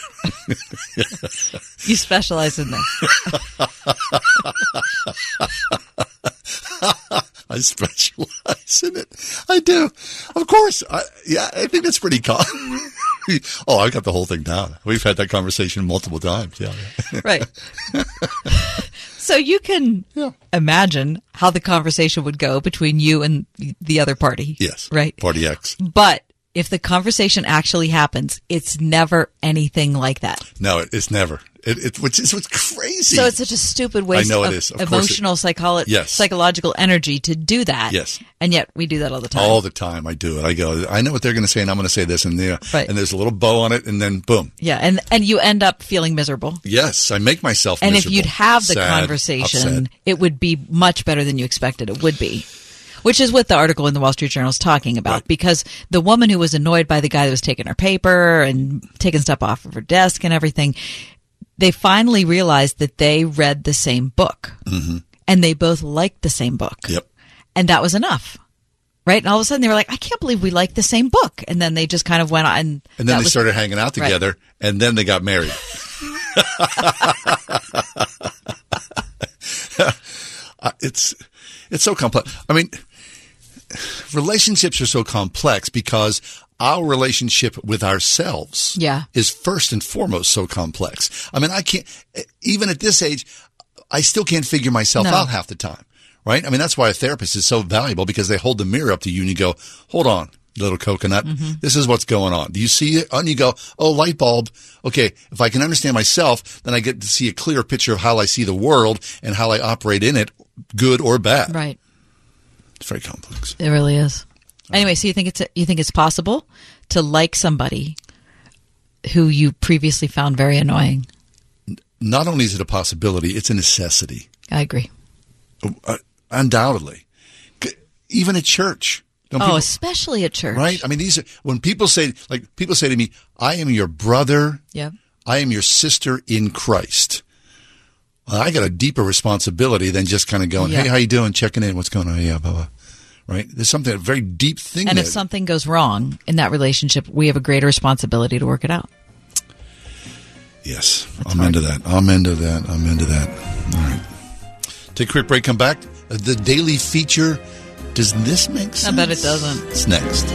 You specialize in this. I specialize in it. I do. Of course. I, yeah, I think that's pretty common. oh, I got the whole thing down. We've had that conversation multiple times. Yeah. Right. So you can imagine how the conversation would go between you and the other party. Yes. Right. Party X. But if the conversation actually happens, it's never anything like that. No, it's never. It, it, which is what's crazy. So it's such a stupid waste I know it of is. Of emotional psycholo- Yes. psychological energy to do that. Yes. And yet we do that all the time. All the time I do it. I go, I know what they're going to say, and I'm going to say this, and there, Right. and there's a little bow on it, and then boom. yeah, and and you end up feeling miserable. Yes, I make myself. And if you'd have the sad, conversation, upset. it would be much better than you expected it would be. Which is what the article in the Wall Street Journal is talking about. Because the woman who was annoyed by the guy that was taking her paper and taking stuff off of her desk and everything, they finally realized that they read the same book. Mm-hmm. And they both liked the same book. Yep. And that was enough. Right? And all of a sudden they were like, I can't believe we like the same book. And then they just kind of went on. And, And then they was- started hanging out Right. together, and then they got married. Uh, it's it's so complex. I mean, relationships are so complex because our relationship with ourselves Yeah. is first and foremost so complex. I mean, I can't even at this age, I still can't figure myself No. out half the time. Right? I mean, that's why a therapist is so valuable because they hold the mirror up to you and you go, "Hold on, little coconut. Mm-hmm. This is what's going on. Do you see it?" And you go, "Oh, light bulb. Okay, if I can understand myself, then I get to see a clear picture of how I see the world and how I operate in it, good or bad." Right. It's very complex. It really is. Anyway, so you think it's you think it's possible to like somebody who you previously found very annoying? Not only is it a possibility, it's a necessity. I agree. Uh, undoubtedly. Even at church. Don't oh, people- especially at church. right? I mean, these are, when people say, like, people say to me, I am your brother. Yep. I am your sister in Christ. Well, I got a deeper responsibility than just kind of going, Yeah. hey, how you doing? Checking in. What's going on? Yeah, blah, blah. Right? There's something, a very deep thing And there. if something goes wrong in that relationship, we have a greater responsibility to work it out. Yes, I'm into that. I'm into that. I'm into that. All right. Take a quick break. Come back. Uh, The daily feature. Does this make sense? I bet it doesn't. It's next.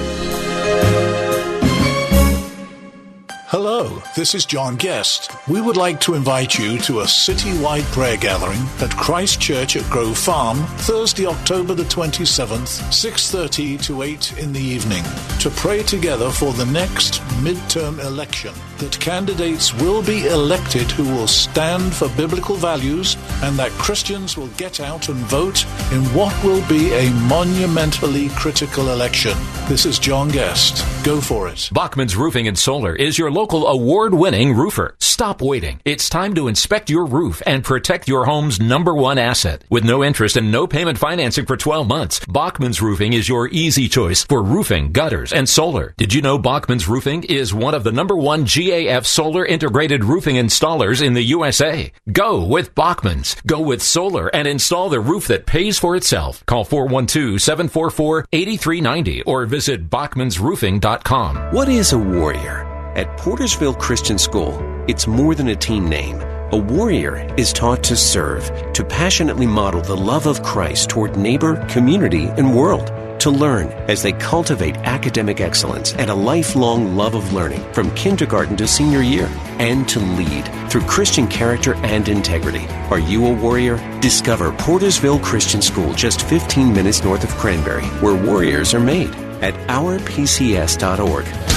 Hello, this is John Guest. We would like to invite you to a citywide prayer gathering at Christ Church at Grove Farm, Thursday, October the 27th, 6:30 to 8 in the evening, to pray together for the next midterm election. That candidates will be elected who will stand for biblical values and that Christians will get out and vote in what will be a monumentally critical election. This is John Guest. Go for it. Bachman's Roofing and Solar is your local award-winning roofer. Stop waiting. It's time to inspect your roof and protect your home's number one asset. With no interest and no payment financing for 12 months, Bachman's Roofing is your easy choice for roofing, gutters, and solar. Did you know Bachman's Roofing is one of the number one G GAF solar integrated roofing installers in the USA. Go with Bachman's. Go with solar and install the roof that pays for itself. Call 412-744-8390 or visit bachmansroofing.com. What is a warrior? At Portersville Christian School, it's more than a team name. A warrior is taught to serve, to passionately model the love of Christ toward neighbor, community, and world. To learn as they cultivate academic excellence and a lifelong love of learning from kindergarten to senior year. And to lead through Christian character and integrity. Are you a warrior? Discover Portersville Christian School just 15 minutes north of Cranberry, where warriors are made at ourpcs.org.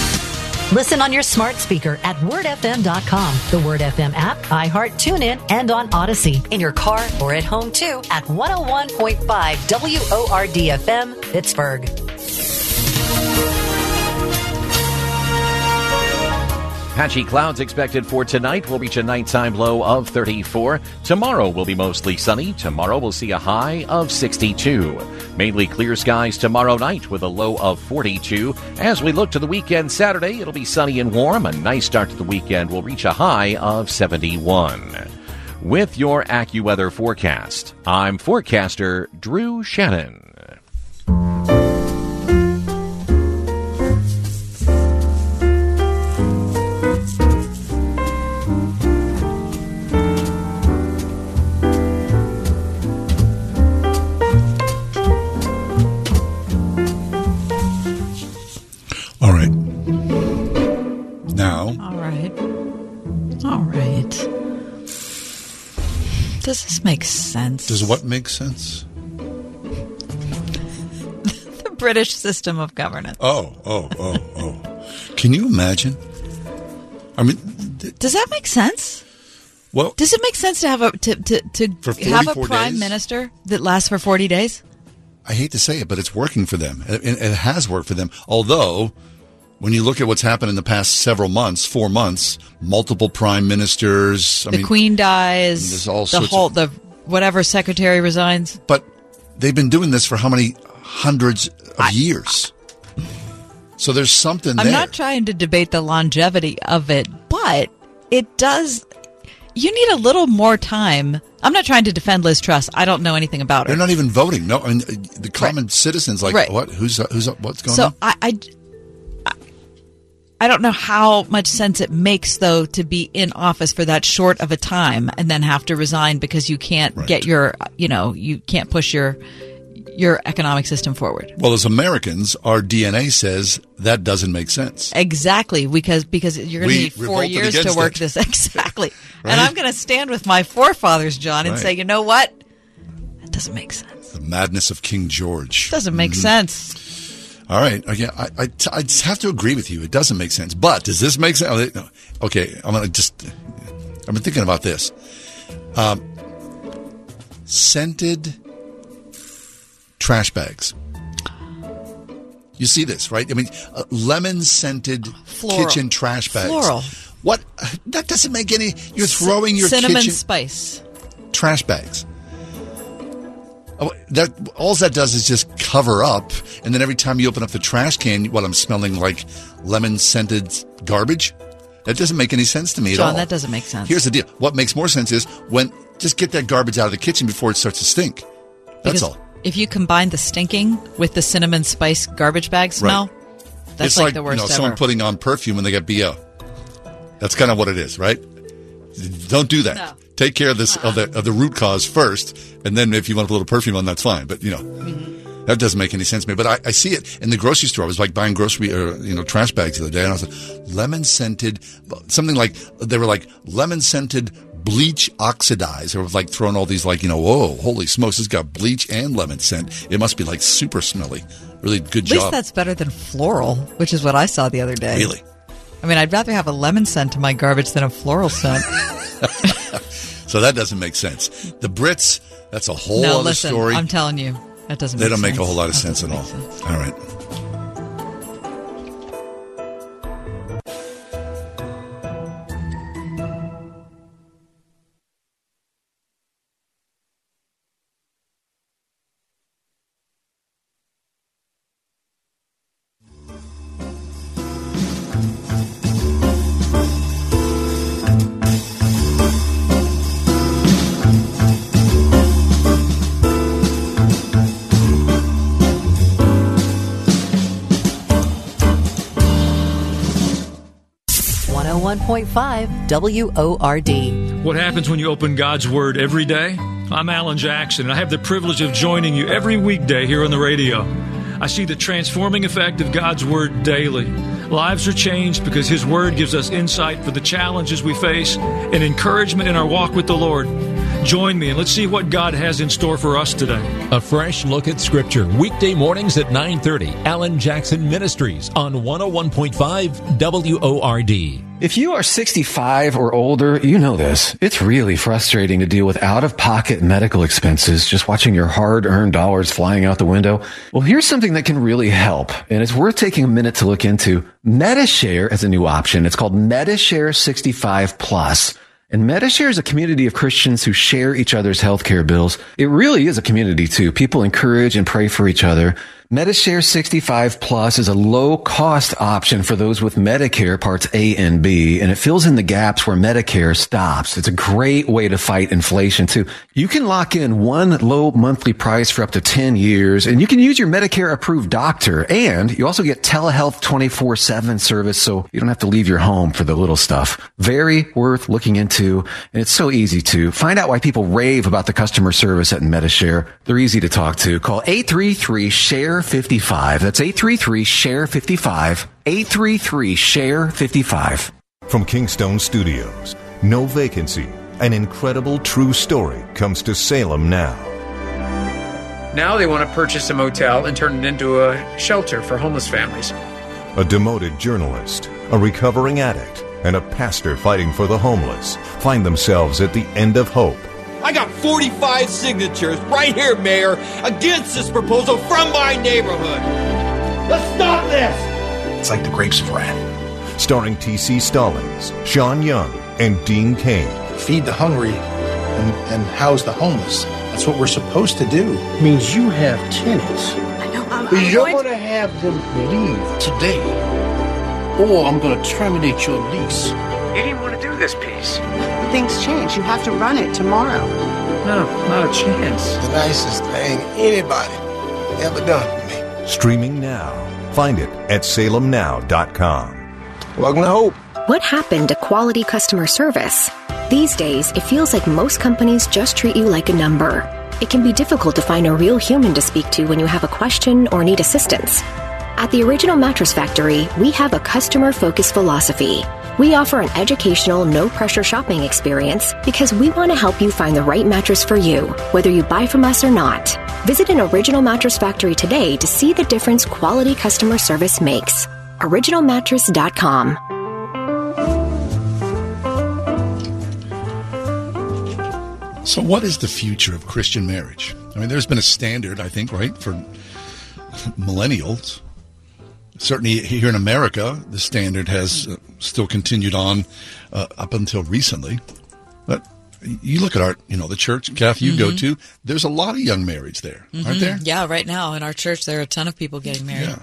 Listen on your smart speaker at wordfm.com, the Word FM app, iHeart, TuneIn, and on Audacy. In your car or at home too at 101.5 WORDFM, Pittsburgh. Patchy clouds expected for tonight. We'll reach a nighttime low of 34. Tomorrow will be mostly sunny. Tomorrow we'll see a high of 62. Mainly clear skies tomorrow night with a low of 42. As we look to the weekend Saturday, it'll be sunny and warm. A nice start to the weekend will reach a high of 71. With your AccuWeather forecast, I'm forecaster Drew Shannon. Does this make sense? does what make sense? the British system of governance. Oh, oh, oh, oh. Can you imagine? I mean, Does that make sense? Well, does it make sense to have a to to, to have a prime days? minister that lasts for forty days? I hate to say it, but it's working for them. It it has worked for them. Although, when you look at what's happened in the past several months, four months, multiple prime ministers. I the mean, Queen dies. the whole of- the whatever secretary resigns. but they've been doing this for how many hundreds of years? So there's something I'm there. not trying to debate the longevity of it, but it does. You need a little more time. I'm not trying to defend Liz Truss. I don't know anything about her. They're not even voting. No, I mean, uh, the common citizens like Right. what? Who's who's what's going so on? I, I, I- I don't know how much sense it makes though to be in office for that short of a time and then have to resign because you can't get your, you know, you can't push your your economic system forward. Well, as Americans, our DNA says that doesn't make sense. Exactly, because because you're going to need four years to work it. this exactly. Right? And I'm going to stand with my forefathers, John, and Right. say, you know what? That doesn't make sense. The madness of King George. Doesn't make Mhm. sense. All right. Okay. I, I, I just have to agree with you. It doesn't make sense. But does this make sense? Okay. I'm going to just, I've been thinking about this. Um, scented trash bags. You see this, right? I mean, uh, lemon scented kitchen trash bags. Floral. What? That doesn't make any. You're throwing your cinnamon kitchen spice. trash bags. Oh, that all that does is just cover up, and then every time you open up the trash can, what I'm smelling like lemon scented garbage. That doesn't make any sense to me at all. John, that doesn't make sense. Here's the deal: what makes more sense is when just get that garbage out of the kitchen before it starts to stink. That's Because all. If you combine the stinking with the cinnamon spice garbage bag smell, that's it's like, like, the worst you know, ever. someone putting on perfume when they get bo. That's kind of what it is, right? Don't do that. No. Take care of this of the of the root cause first, and then if you want to put a little perfume on, that's fine. But you know, Mm-hmm. that doesn't make any sense to me. But I, I see it in the grocery store. I was like buying grocery or you know trash bags the other day, and I was like lemon scented, something like they were like lemon scented bleach oxidized. They were like throwing all these like you know, whoa, holy smokes, it's got bleach and lemon scent. It must be like super smelly. Really good At least that's better than floral, which is what I saw the other day. Really? I mean, I'd rather have a lemon scent to my garbage than a floral scent. So that doesn't make sense. The Brits, that's a whole no, other listen, story. I'm telling you, that doesn't. they make don't make a whole lot of That sense at all. sense. All right. 101.5 WORD. What happens when you open God's Word every day? I'm Alan Jackson, and I have the privilege of joining you every weekday here on the radio. I see the transforming effect of God's Word daily. Lives are changed because His Word gives us insight for the challenges we face and encouragement in our walk with the Lord. Join me and let's see what God has in store for us today. A fresh look at Scripture, weekday mornings at 9.30. Alan Jackson Ministries on 101.5 WORD. If you are 65 or older, you know this. It's really frustrating to deal with out of pocket medical expenses, just watching your hard earned dollars flying out the window. Well, here's something that can really help, and it's worth taking a minute to look into. Medi-Share is a new option. It's called Medi-Share 65 Plus. And Medi-Share is a community of Christians who share each other's healthcare bills. It really is a community too. People encourage and pray for each other. Medi-Share 65 Plus is a low cost option for those with Medicare parts A and B, and it fills in the gaps where Medicare stops. It's a great way to fight inflation too. You can lock in one low monthly price for up to 10 years, and you can use your Medicare approved doctor, and you also get telehealth 24 7 service, so you don't have to leave your home for the little stuff. Very worth looking into, and it's so easy to find out why people rave about the customer service at Medi-Share. They're easy to talk to. Call 833 SHARE 55. That's 833 SHARE 55. 833 SHARE 55. From Kingstone Studios, no vacancy, an incredible true story comes to Salem now. Now they want to purchase a motel and turn it into a shelter for homeless families. A demoted journalist, a recovering addict, and a pastor fighting for the homeless find themselves at the end of hope. I got 45 signatures right here, Mayor, against this proposal from my neighborhood. Let's stop this! It's like the grapes of wrath. Starring T.C. Stallings, Sean Young, and Dean Cain. Feed the hungry and, and house the homeless. That's what we're supposed to do. means you have tenants. I know. I'm, But you're going going to have them leave today, or I'm going to terminate your lease. You didn't want to do this piece. Things change. You have to run it tomorrow. No, not a chance. The nicest thing anybody ever done for me. Streaming now. Find it at salemnow.com. Welcome to Hope. What happened to quality customer service? These days, it feels like most companies just treat you like a number. It can be difficult to find a real human to speak to when you have a question or need assistance. At the Original Mattress Factory, we have a customer focused philosophy. We offer an educational, no pressure shopping experience because we want to help you find the right mattress for you, whether you buy from us or not. Visit an Original Mattress Factory today to see the difference quality customer service makes. OriginalMattress.com. So, what is the future of Christian marriage? I mean, there's been a standard, I think, right, for millennials. Certainly here in America, the standard has uh, still continued on uh, up until recently. But you look at our, you know, the church, Kath, you go Mhm. to, there's a lot of young marrieds there, aren't Mhm. there? Yeah, right now in our church, there are a ton of people getting married. Yeah.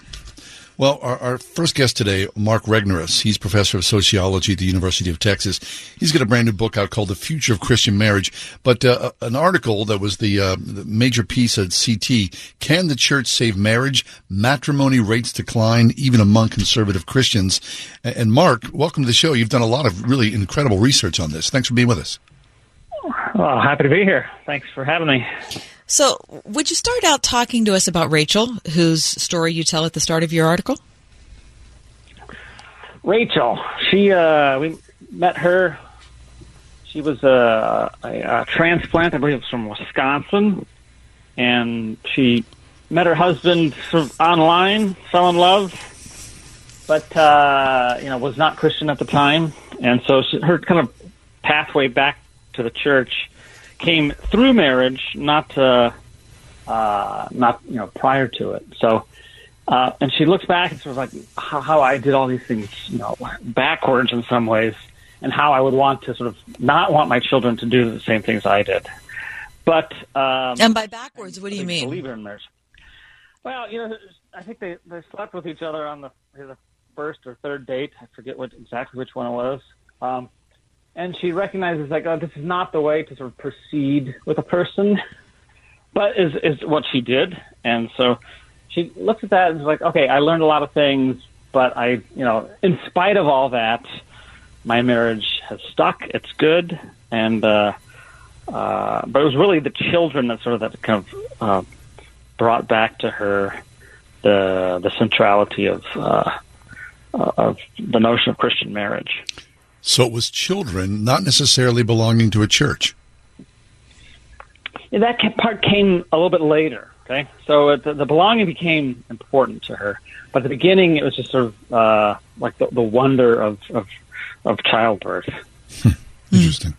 Well, our, our first guest today, Mark Regnerus, he's professor of sociology at the University of Texas. He's got a brand new book out called The Future of Christian Marriage. But uh, an article that was the, uh, the major piece at CT, Can the Church Save Marriage? Matrimony Rates Decline, even among conservative Christians. And, and Mark, welcome to the show. You've done a lot of really incredible research on this. Thanks for being with us. Well, happy to be here. Thanks for having me. So, would you start out talking to us about Rachel, whose story you tell at the start of your article? Rachel, she uh, we met her. She was a, a, a transplant, I believe, it was from Wisconsin, and she met her husband sort of online, fell in love, but uh, you know was not Christian at the time, and so she, her kind of pathway back to the church came through marriage, not uh, uh, not you know prior to it. So, uh, and she looks back and sort of like how, how I did all these things, you know, backwards in some ways, and how I would want to sort of not want my children to do the same things I did. But um, And by backwards, what do you mean? Believer in marriage. Well, you know, I think they they slept with each other on the, the first or third date. I forget what exactly which one it was. Um, and she recognizes like, oh, this is not the way to sort of proceed with a person, but is is what she did. And so she looks at that and is like, okay, I learned a lot of things, but I, you know, in spite of all that, my marriage has stuck. It's good, and uh, uh, but it was really the children that sort of that kind of uh, brought back to her the the centrality of uh, of the notion of Christian marriage. So it was children, not necessarily belonging to a church. Yeah, that part came a little bit later. Okay, so the, the belonging became important to her, but at the beginning it was just sort of uh, like the, the wonder of, of of childbirth. Interesting.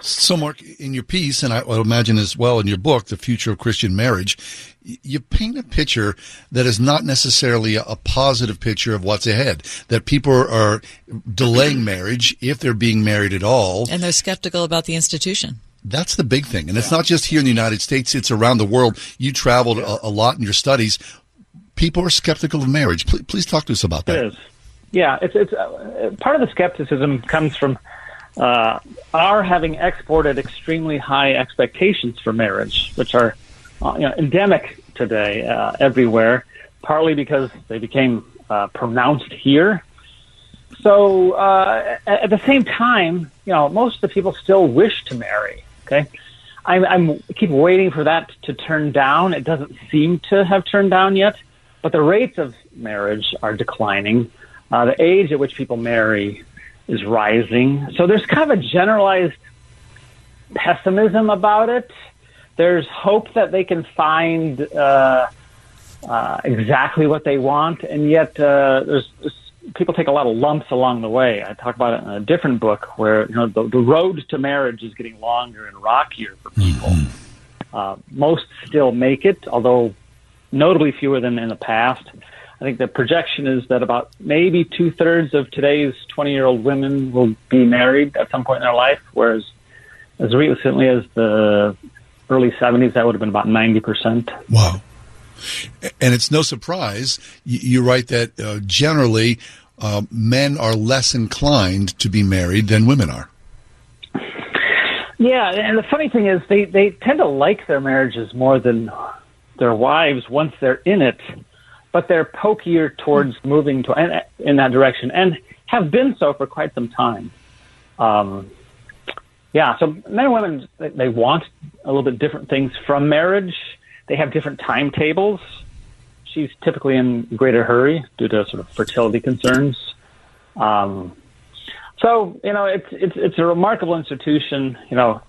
So, Mark, in your piece, and I would imagine as well in your book, The Future of Christian Marriage, you paint a picture that is not necessarily a, a positive picture of what's ahead. That people are delaying marriage if they're being married at all. And they're skeptical about the institution. That's the big thing. And it's not just here in the United States, it's around the world. You traveled a, a lot in your studies. People are skeptical of marriage. Please, please talk to us about that. It is. Yeah, it's it's uh, part of the skepticism comes from uh, our having exported extremely high expectations for marriage, which are uh, you know, endemic today uh, everywhere. Partly because they became uh, pronounced here. So uh, at, at the same time, you know, most of the people still wish to marry. Okay, I'm, I'm keep waiting for that to turn down. It doesn't seem to have turned down yet, but the rates of marriage are declining. Uh, the age at which people marry is rising. So there's kind of a generalized pessimism about it. There's hope that they can find uh, uh, exactly what they want, and yet uh, there's, people take a lot of lumps along the way. I talk about it in a different book where you know the, the road to marriage is getting longer and rockier for people. Uh, most still make it, although notably fewer than in the past. I think the projection is that about maybe two thirds of today's 20 year old women will be married at some point in their life, whereas as recently as the early 70s, that would have been about 90%. Wow. And it's no surprise you, write that uh, generally uh, men are less inclined to be married than women are. Yeah, and the funny thing is, they, they tend to like their marriages more than their wives once they're in it, but they're pokier towards moving to in that direction and have been so for quite some time. Um, yeah, so men and women they, they want a little bit different things from marriage. They have different timetables. She's typically in greater hurry due to sort of fertility concerns. Um, so you know, it's it's it's a remarkable institution. You know,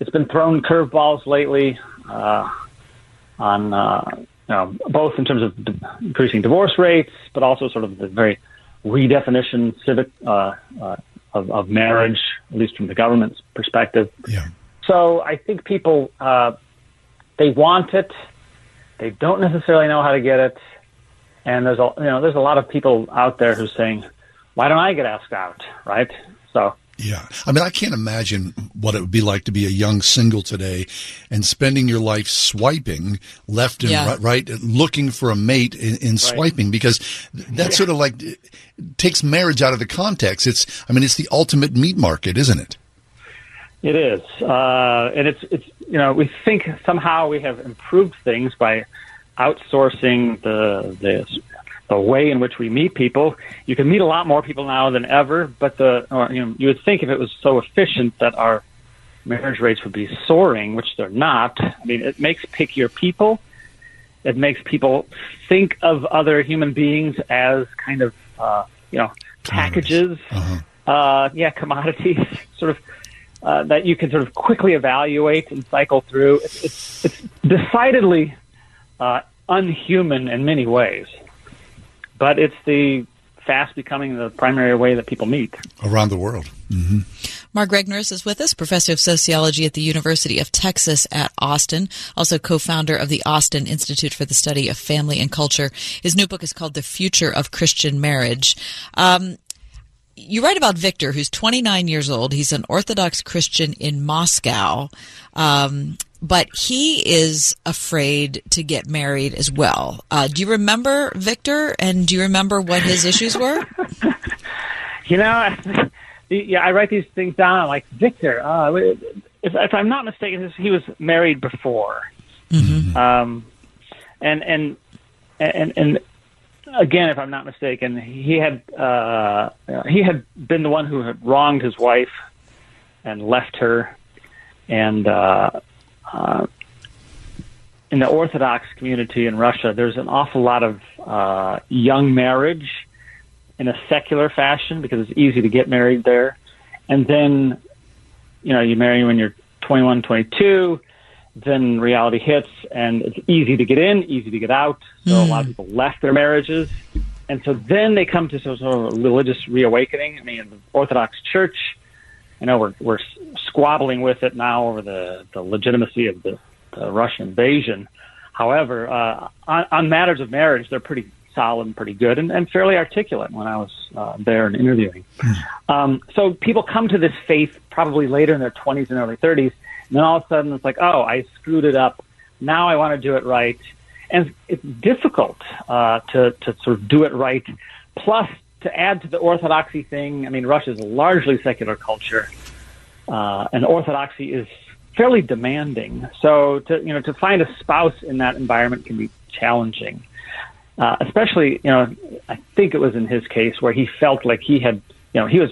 it's been thrown curveballs lately uh, on uh, know both in terms of d- increasing divorce rates, but also sort of the very redefinition civic uh, uh, of, of marriage, at least from the government's perspective. Yeah. So I think people uh, they want it, they don't necessarily know how to get it, and there's a you know there's a lot of people out there who's saying, why don't I get asked out, right? So Yeah. I mean, I can't imagine what it would be like to be a young single today and spending your life swiping left and Yeah. right, right, looking for a mate in, in swiping because that sort of like takes marriage out of the context. It's, I mean, it's the ultimate meat market, isn't it? It is, uh, and it's it's you know we think somehow we have improved things by outsourcing the the the way in which we meet people. You can meet a lot more people now than ever, but the or, you know you would think if it was so efficient that our marriage rates would be soaring, which they're not. I mean, it makes pickier people. It makes people think of other human beings as kind of uh, you know packages. Uh, yeah, commodities, sort of uh, that you can sort of quickly evaluate and cycle through. It's, it's, it's decidedly uh, unhuman in many ways, but it's the fast becoming the primary way that people meet. Around the world. hmm Mark Regnerus is with us, professor of sociology at the University of Texas at Austin, also co-founder of the Austin Institute for the Study of Family and Culture. His new book is called The Future of Christian Marriage. Um, you write about Victor, who's 29 years old. He's an Orthodox Christian in Moscow. Um, but he is afraid to get married as well. Uh, do you remember Victor and do you remember what his issues were? You know, yeah, I write these things down. I'm like Victor. Uh, if, if I'm not mistaken, he was married before, um, and and and and again, if I'm not mistaken, he had uh, he had been the one who had wronged his wife and left her, and uh, uh, in the Orthodox community in Russia, there's an awful lot of uh, young marriage in a secular fashion because it's easy to get married there, and then you know you marry when you're 21, 22 then reality hits and it's easy to get in, easy to get out. So mm. a lot of people left their marriages. And so then they come to some sort of religious reawakening. I mean, the Orthodox Church, you know, we're, we're squabbling with it now over the, the legitimacy of the, the Russian invasion. However, uh, on, on matters of marriage, they're pretty solid and pretty good and, and fairly articulate when I was uh, there and interviewing. Um, so people come to this faith probably later in their 20s and early 30s and then all of a sudden it's like, oh, I screwed it up. Now I want to do it right. And it's difficult uh, to, to sort of do it right. Plus, to add to the orthodoxy thing, I mean, Russia is a largely secular culture, uh, and orthodoxy is fairly demanding. So, to you know, to find a spouse in that environment can be challenging. Uh, especially, you know, I think it was in his case where he felt like he had, you know, he was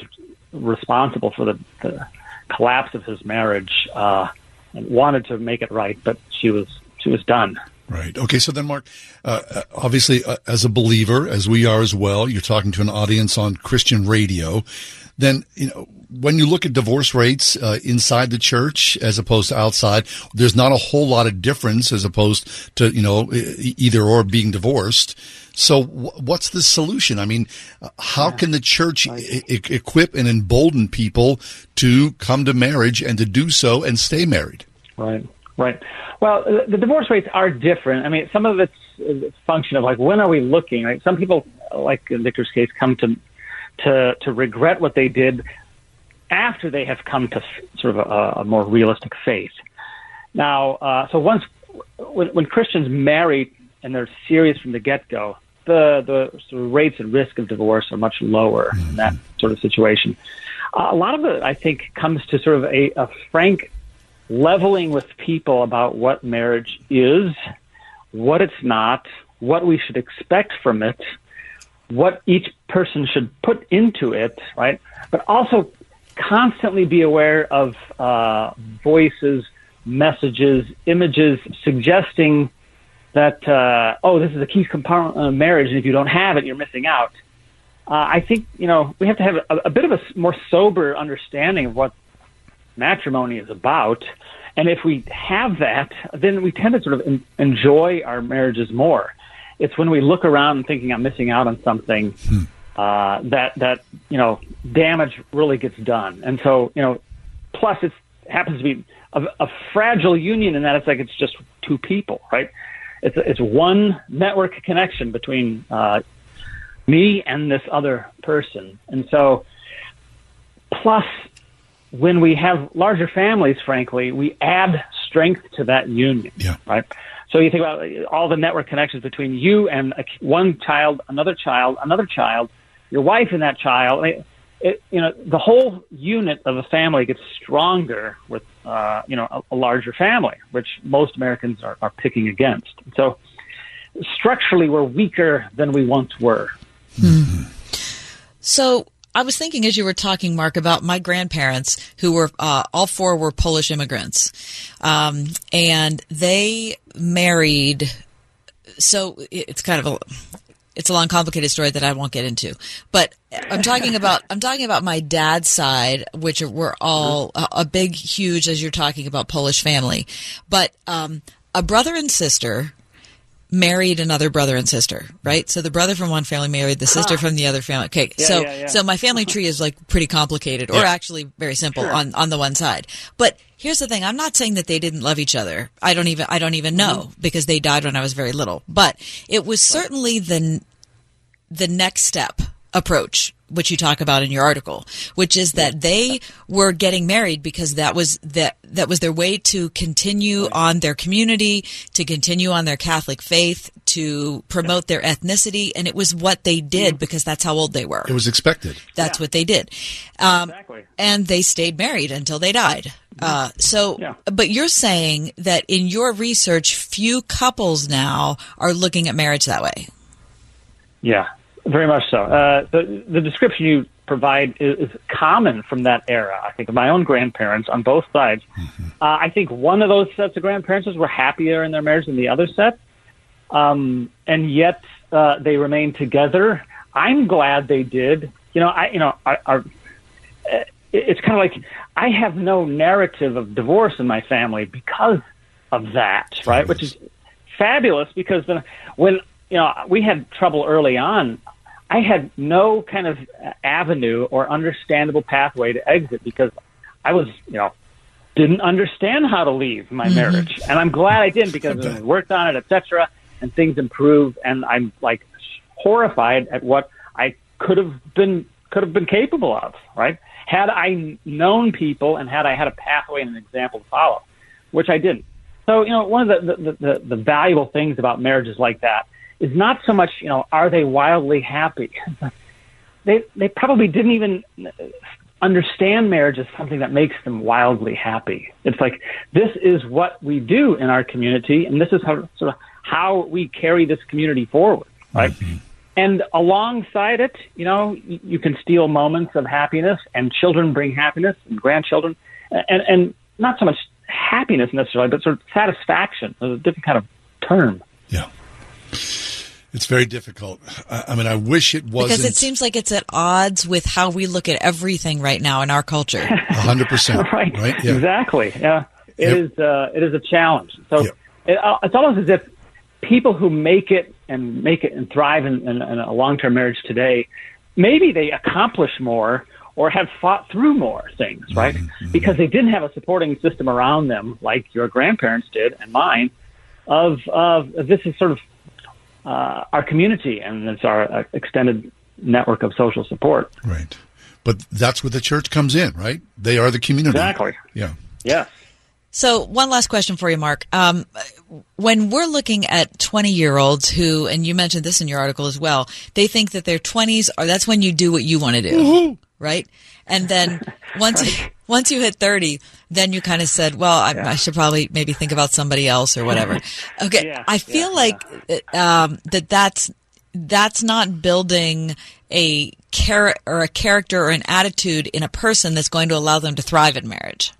responsible for the, the collapse of his marriage uh, and wanted to make it right, but she was she was done. Right. Okay. So then, Mark, uh, uh, obviously, uh, as a believer, as we are as well, you're talking to an audience on Christian radio. Then, you know, when you look at divorce rates uh, inside the church as opposed to outside, there's not a whole lot of difference as opposed to you know either or being divorced. So, what's the solution? I mean, uh, how can the church I- equip and embolden people to come to marriage and to do so and stay married? Right, right. Well, the divorce rates are different. I mean, some of it's a function of like when are we looking? Right? Some people, like in Victor's case, come to to to regret what they did after they have come to sort of a, a more realistic faith. Now, uh, so once when, when Christians marry and they're serious from the get go, the the sort of rates and risk of divorce are much lower mm-hmm. in that sort of situation. Uh, a lot of it, I think, comes to sort of a, a frank leveling with people about what marriage is, what it's not, what we should expect from it, what each person should put into it, right? But also constantly be aware of uh, voices, messages, images suggesting that uh, oh, this is a key component of marriage, and if you don't have it, you're missing out. Uh, I think you know we have to have a, a bit of a more sober understanding of what matrimony is about, and if we have that, then we tend to sort of en- enjoy our marriages more. It's when we look around and thinking I'm missing out on something hmm. uh, that that you know damage really gets done, and so you know, plus it happens to be a, a fragile union in that it's like it's just two people, right? it's it's one network connection between uh, me and this other person, and so plus when we have larger families, frankly, we add strength to that union. Yeah. Right. So you think about all the network connections between you and a, one child, another child, another child, your wife and that child it, you know, the whole unit of a family gets stronger with, uh, you know, a, a, larger family, which most Americans are, are picking against. So structurally, we're weaker than we once were. Mm-hmm. So I was thinking as you were talking, Mark, about my grandparents who were, uh, all four were Polish immigrants. Um, and they married so it's kind of a it's a long, complicated story that I won't get into. But I'm talking about I'm talking about my dad's side, which were all a, a big, huge, as you're talking about Polish family. But um, a brother and sister married another brother and sister, right? So the brother from one family married the sister ah. from the other family. Okay, yeah, so yeah, yeah. so my family tree is like pretty complicated, or actually very simple Sure. on on the one side. But here's the thing: I'm not saying that they didn't love each other. I don't even I don't even know mm-hmm. because they died when I was very little. But it was certainly the the next step approach which you talk about in your article which is that they were getting married because that was that that was their way to continue on their community to continue on their catholic faith to promote their ethnicity and it was what they did because that's how old they were. It was expected. that's what they did. Um, and they stayed married until they died. Uh, so but you're saying that in your research few couples now are looking at marriage that way. Yeah, very much so. Uh, the, the description you provide is, is common from that era. I think of my own grandparents on both sides. Mm-hmm. Uh, I think one of those sets of grandparents were happier in their marriage than the other set, um, and yet uh, they remained together. I'm glad they did. You know, I you know, our, our, uh, it's kind of like I have no narrative of divorce in my family because of that, right? Which is fabulous because then when you know we had trouble early on, I had no kind of avenue or understandable pathway to exit because I was you know didn't understand how to leave my Mhm. marriage, and I'm glad I didn't because I worked on it, etc. And things improved, and I'm like horrified at what I could have been could have been capable of. Right? Had I known people and had I had a pathway and an example to follow, which I didn't. So you know, one of the the, the, the valuable things about marriages like that is not so much you know are they wildly happy. they they probably didn't even understand marriage as something that makes them wildly happy. It's like this is what we do in our community, and this is how sort of how we carry this community forward, right? Mm-hmm. And alongside it, you know, you, can steal moments of happiness, and children bring happiness, and grandchildren, and and not so much happiness necessarily, but sort of satisfaction, a different kind of term. It's very difficult. I, I mean, I wish it wasn't. Because it seems like it's at odds with how we look at everything right now in our culture. Hundred percent. right. Right. Yeah. Exactly. Yeah. It Yep. is. Uh, it is a challenge. So it, uh, it's almost as if people who make it and make it and thrive in, in, in a long-term marriage today, maybe they accomplish more or have fought through more things, right? Because they didn't have a supporting system around them like your grandparents did and mine. Of of this is sort of uh, our community and it's our uh, extended network of social support. Right. But that's where the church comes in, right? They are the community. Exactly. Yeah. Yeah. So, one last question for you, Mark. Um, when we're looking at 20 year olds who, and you mentioned this in your article as well, they think that their 20s are that's when you do what you want to do, right? And then once once you hit 30, then you kind of said, well, I, I should probably maybe think about somebody else or whatever. Okay, Yeah, I feel like um, that that's that's not building a char- or a character or an attitude in a person that's going to allow them to thrive in marriage.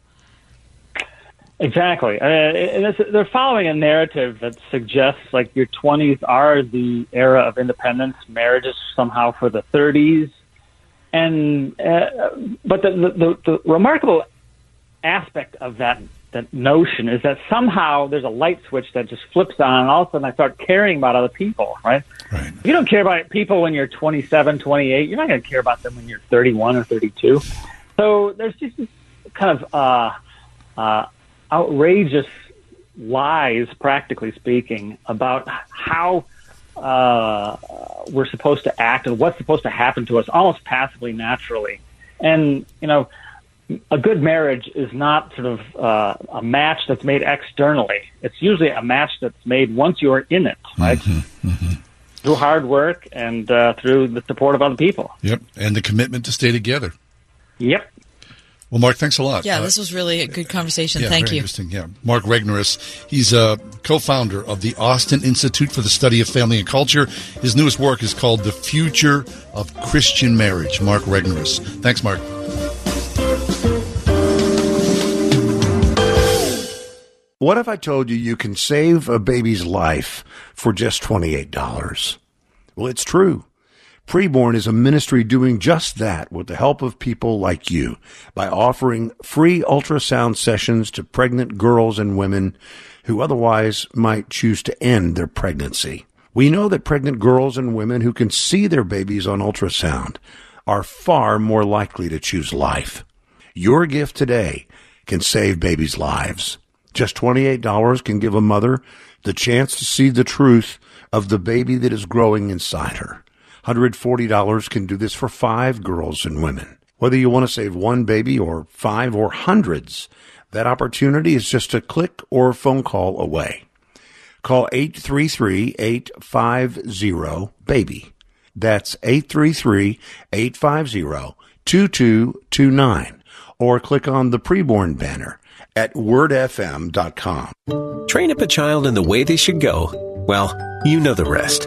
Exactly. Uh, and it's, they're following a narrative that suggests like your 20s are the era of independence, marriage is somehow for the 30s. And, uh, but the, the, the, remarkable aspect of that, that notion is that somehow there's a light switch that just flips on and all of a sudden I start caring about other people, right? Right. If you don't care about people when you're 27, 28, you're not going to care about them when you're 31 or 32. So there's just this kind of, uh, uh, outrageous lies, practically speaking, about how uh, we're supposed to act and what's supposed to happen to us almost passively, naturally. And, you know, a good marriage is not sort of uh, a match that's made externally. It's usually a match that's made once you're in it, right? Through hard work and uh, through the support of other people. Yep. And the commitment to stay together. Yep. Well, Mark, thanks a lot. Yeah, Uh, this was really a good conversation. yeah, Thank very you. Interesting. Yeah, Mark Regnerus. He's a co-founder of the Austin Institute for the Study of Family and Culture. His newest work is called "The Future of Christian Marriage." Mark Regnerus. Thanks, Mark. What if I told you you can save a baby's life for just $28? Well, it's true. Preborn is a ministry doing just that with the help of people like you by offering free ultrasound sessions to pregnant girls and women who otherwise might choose to end their pregnancy. We know that pregnant girls and women who can see their babies on ultrasound are far more likely to choose life. Your gift today can save babies' lives. Just $28 can give a mother the chance to see the truth of the baby that is growing inside her. $140 can do this for five girls and women. Whether you want to save one baby or five or hundreds, that opportunity is just a click or phone call away. Call 833-850-BABY. That's 833-850-2229. Or click on the preborn banner at wordfm.com. Train up a child in the way they should go. Well, you know the rest.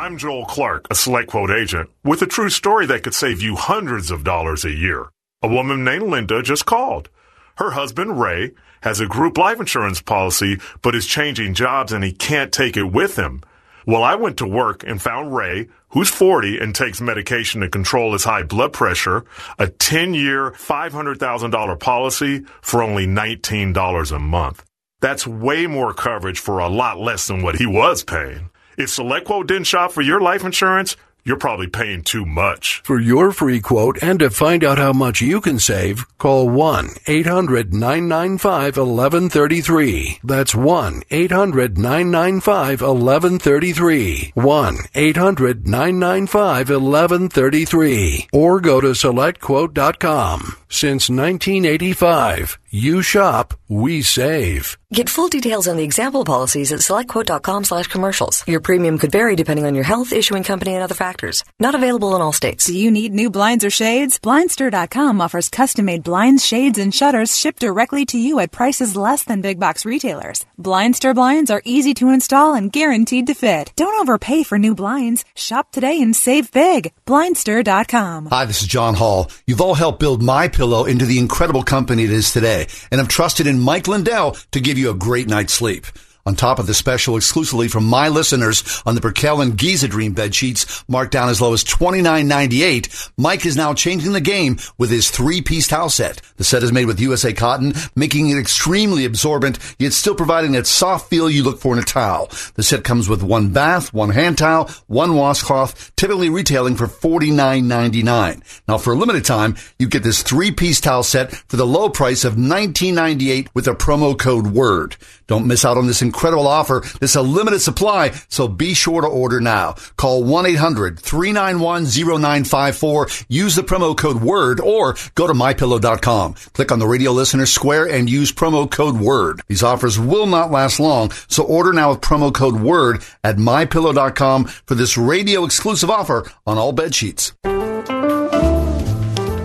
I'm Joel Clark, a Select Quote agent, with a true story that could save you hundreds of dollars a year. A woman named Linda just called. Her husband, Ray, has a group life insurance policy, but is changing jobs and he can't take it with him. Well, I went to work and found Ray, who's 40 and takes medication to control his high blood pressure, a 10 year, $500,000 policy for only $19 a month. That's way more coverage for a lot less than what he was paying. If SelectQuote didn't shop for your life insurance, you're probably paying too much. For your free quote and to find out how much you can save, call 1 800 995 1133. That's 1 800 995 1133. 1 800 995 1133. Or go to selectquote.com. Since 1985, you shop, we save. Get full details on the example policies at selectquote.com slash commercials. Your premium could vary depending on your health, issuing company, and other factors. Not available in all states. Do you need new blinds or shades? Blindster.com offers custom-made blinds, shades, and shutters shipped directly to you at prices less than big box retailers. Blindster blinds are easy to install and guaranteed to fit. Don't overpay for new blinds. Shop today and save big. Blindster.com. Hi, this is John Hall. You've all helped build My Pillow into the incredible company it is today, and have trusted in Mike Lindell to give you a great night's sleep. On top of the special exclusively from my listeners on the Percale and Giza Dream bed sheets, marked down as low as $29.98, Mike is now changing the game with his three-piece towel set. The set is made with USA cotton, making it extremely absorbent, yet still providing that soft feel you look for in a towel. The set comes with one bath, one hand towel, one washcloth, typically retailing for $49.99. Now, for a limited time, you get this three-piece towel set for the low price of $19.98 with a promo code WORD. Don't miss out on this incredible offer. This is a limited supply, so be sure to order now. Call 1-800-391-0954. Use the promo code WORD or go to mypillow.com. Click on the radio listener square and use promo code WORD. These offers will not last long, so order now with promo code WORD at mypillow.com for this radio exclusive offer on all bed sheets.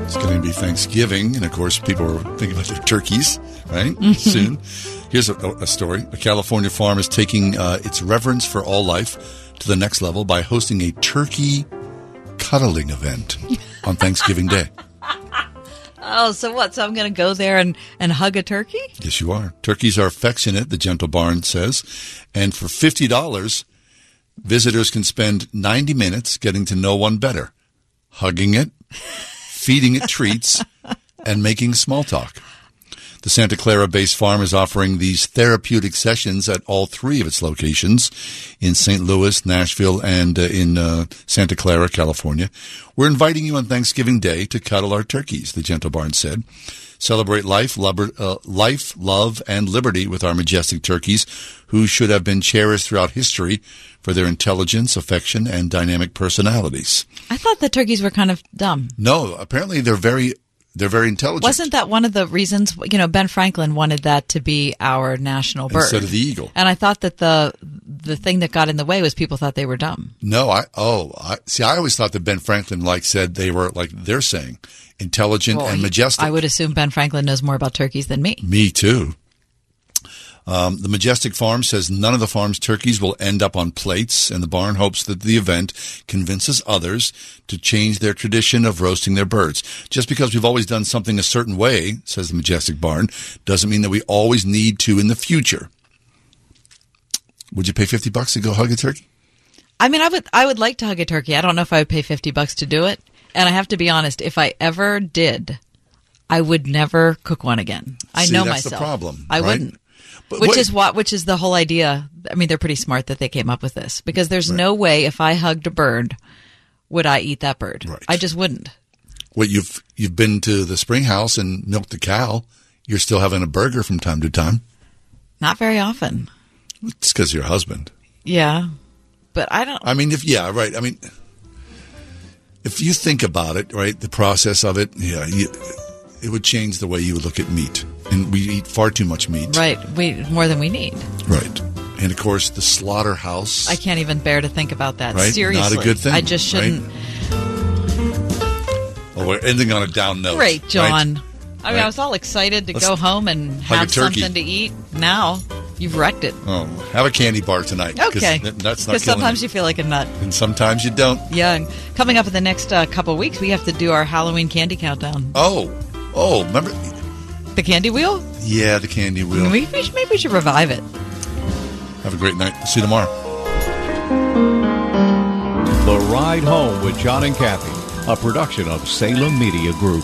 It's going to be Thanksgiving, and of course, people are thinking about their turkeys, right? Soon. Here's a, a, story. A California farm is taking uh, its reverence for all life to the next level by hosting a turkey cuddling event on Thanksgiving Day. Oh, so what? So I'm going to go there and, and hug a turkey? Yes, you are. Turkeys are affectionate, the Gentle Barn says. And for $50, visitors can spend 90 minutes getting to know one better, hugging it, feeding it treats, and making small talk. The Santa Clara based farm is offering these therapeutic sessions at all three of its locations in St. Louis, Nashville, and uh, in uh, Santa Clara, California. We're inviting you on Thanksgiving Day to cuddle our turkeys, the Gentle Barn said. Celebrate life, lubber, uh, life, love, and liberty with our majestic turkeys, who should have been cherished throughout history for their intelligence, affection, and dynamic personalities. I thought the turkeys were kind of dumb. No, apparently they're very they're very intelligent. Wasn't that one of the reasons? You know, Ben Franklin wanted that to be our national bird instead of the eagle. And I thought that the the thing that got in the way was people thought they were dumb. No, I oh, I see. I always thought that Ben Franklin like said they were like they're saying intelligent Well, and majestic. I would assume Ben Franklin knows more about turkeys than me. Me too. Um, the Majestic Farm says none of the farm's turkeys will end up on plates, and the barn hopes that the event convinces others to change their tradition of roasting their birds. Just because we've always done something a certain way, says the Majestic Barn, doesn't mean that we always need to in the future. Would you pay 50 bucks to go hug a turkey? I mean, I would I would like to hug a turkey. I don't know if I would pay fifty bucks to do it. And I have to be honest, if I ever did, I would never cook one again. I See, know that's the myself. problem, I right? wouldn't. But which wait- is what which is the whole idea. I mean, they're pretty smart that they came up with this because there's no way if I hugged a bird would I eat that bird. I just wouldn't. Well, you've you've been to the spring house and milked the cow. You're still having a burger from time to time. Not very often. It's because your husband. Yeah. But I don't I mean, if yeah, right. I mean, if you think about it, right, the process of it, yeah, you, it would change the way you look at meat. And we eat far too much meat. Right. We more than we need. Right. And of course, the slaughterhouse. I can't even bear to think about that. Right? Seriously. Not a good thing, I just shouldn't. Well, we're ending on a down note. Great, right? John. I mean, Right. I was all excited to Let's- go home and have something to eat. Now you've wrecked it. Oh, have a candy bar tonight. Okay. That's not Because sometimes you. you feel like a nut. And sometimes you don't. Yeah. Coming up in the next uh, couple of weeks, we have to do our Halloween candy countdown. Oh, oh, remember? The candy wheel? Yeah, the candy wheel. Maybe, we should- maybe we should revive it. Have a great night. See you tomorrow. The Ride Home with John and Kathy, a production of Salem Media Group.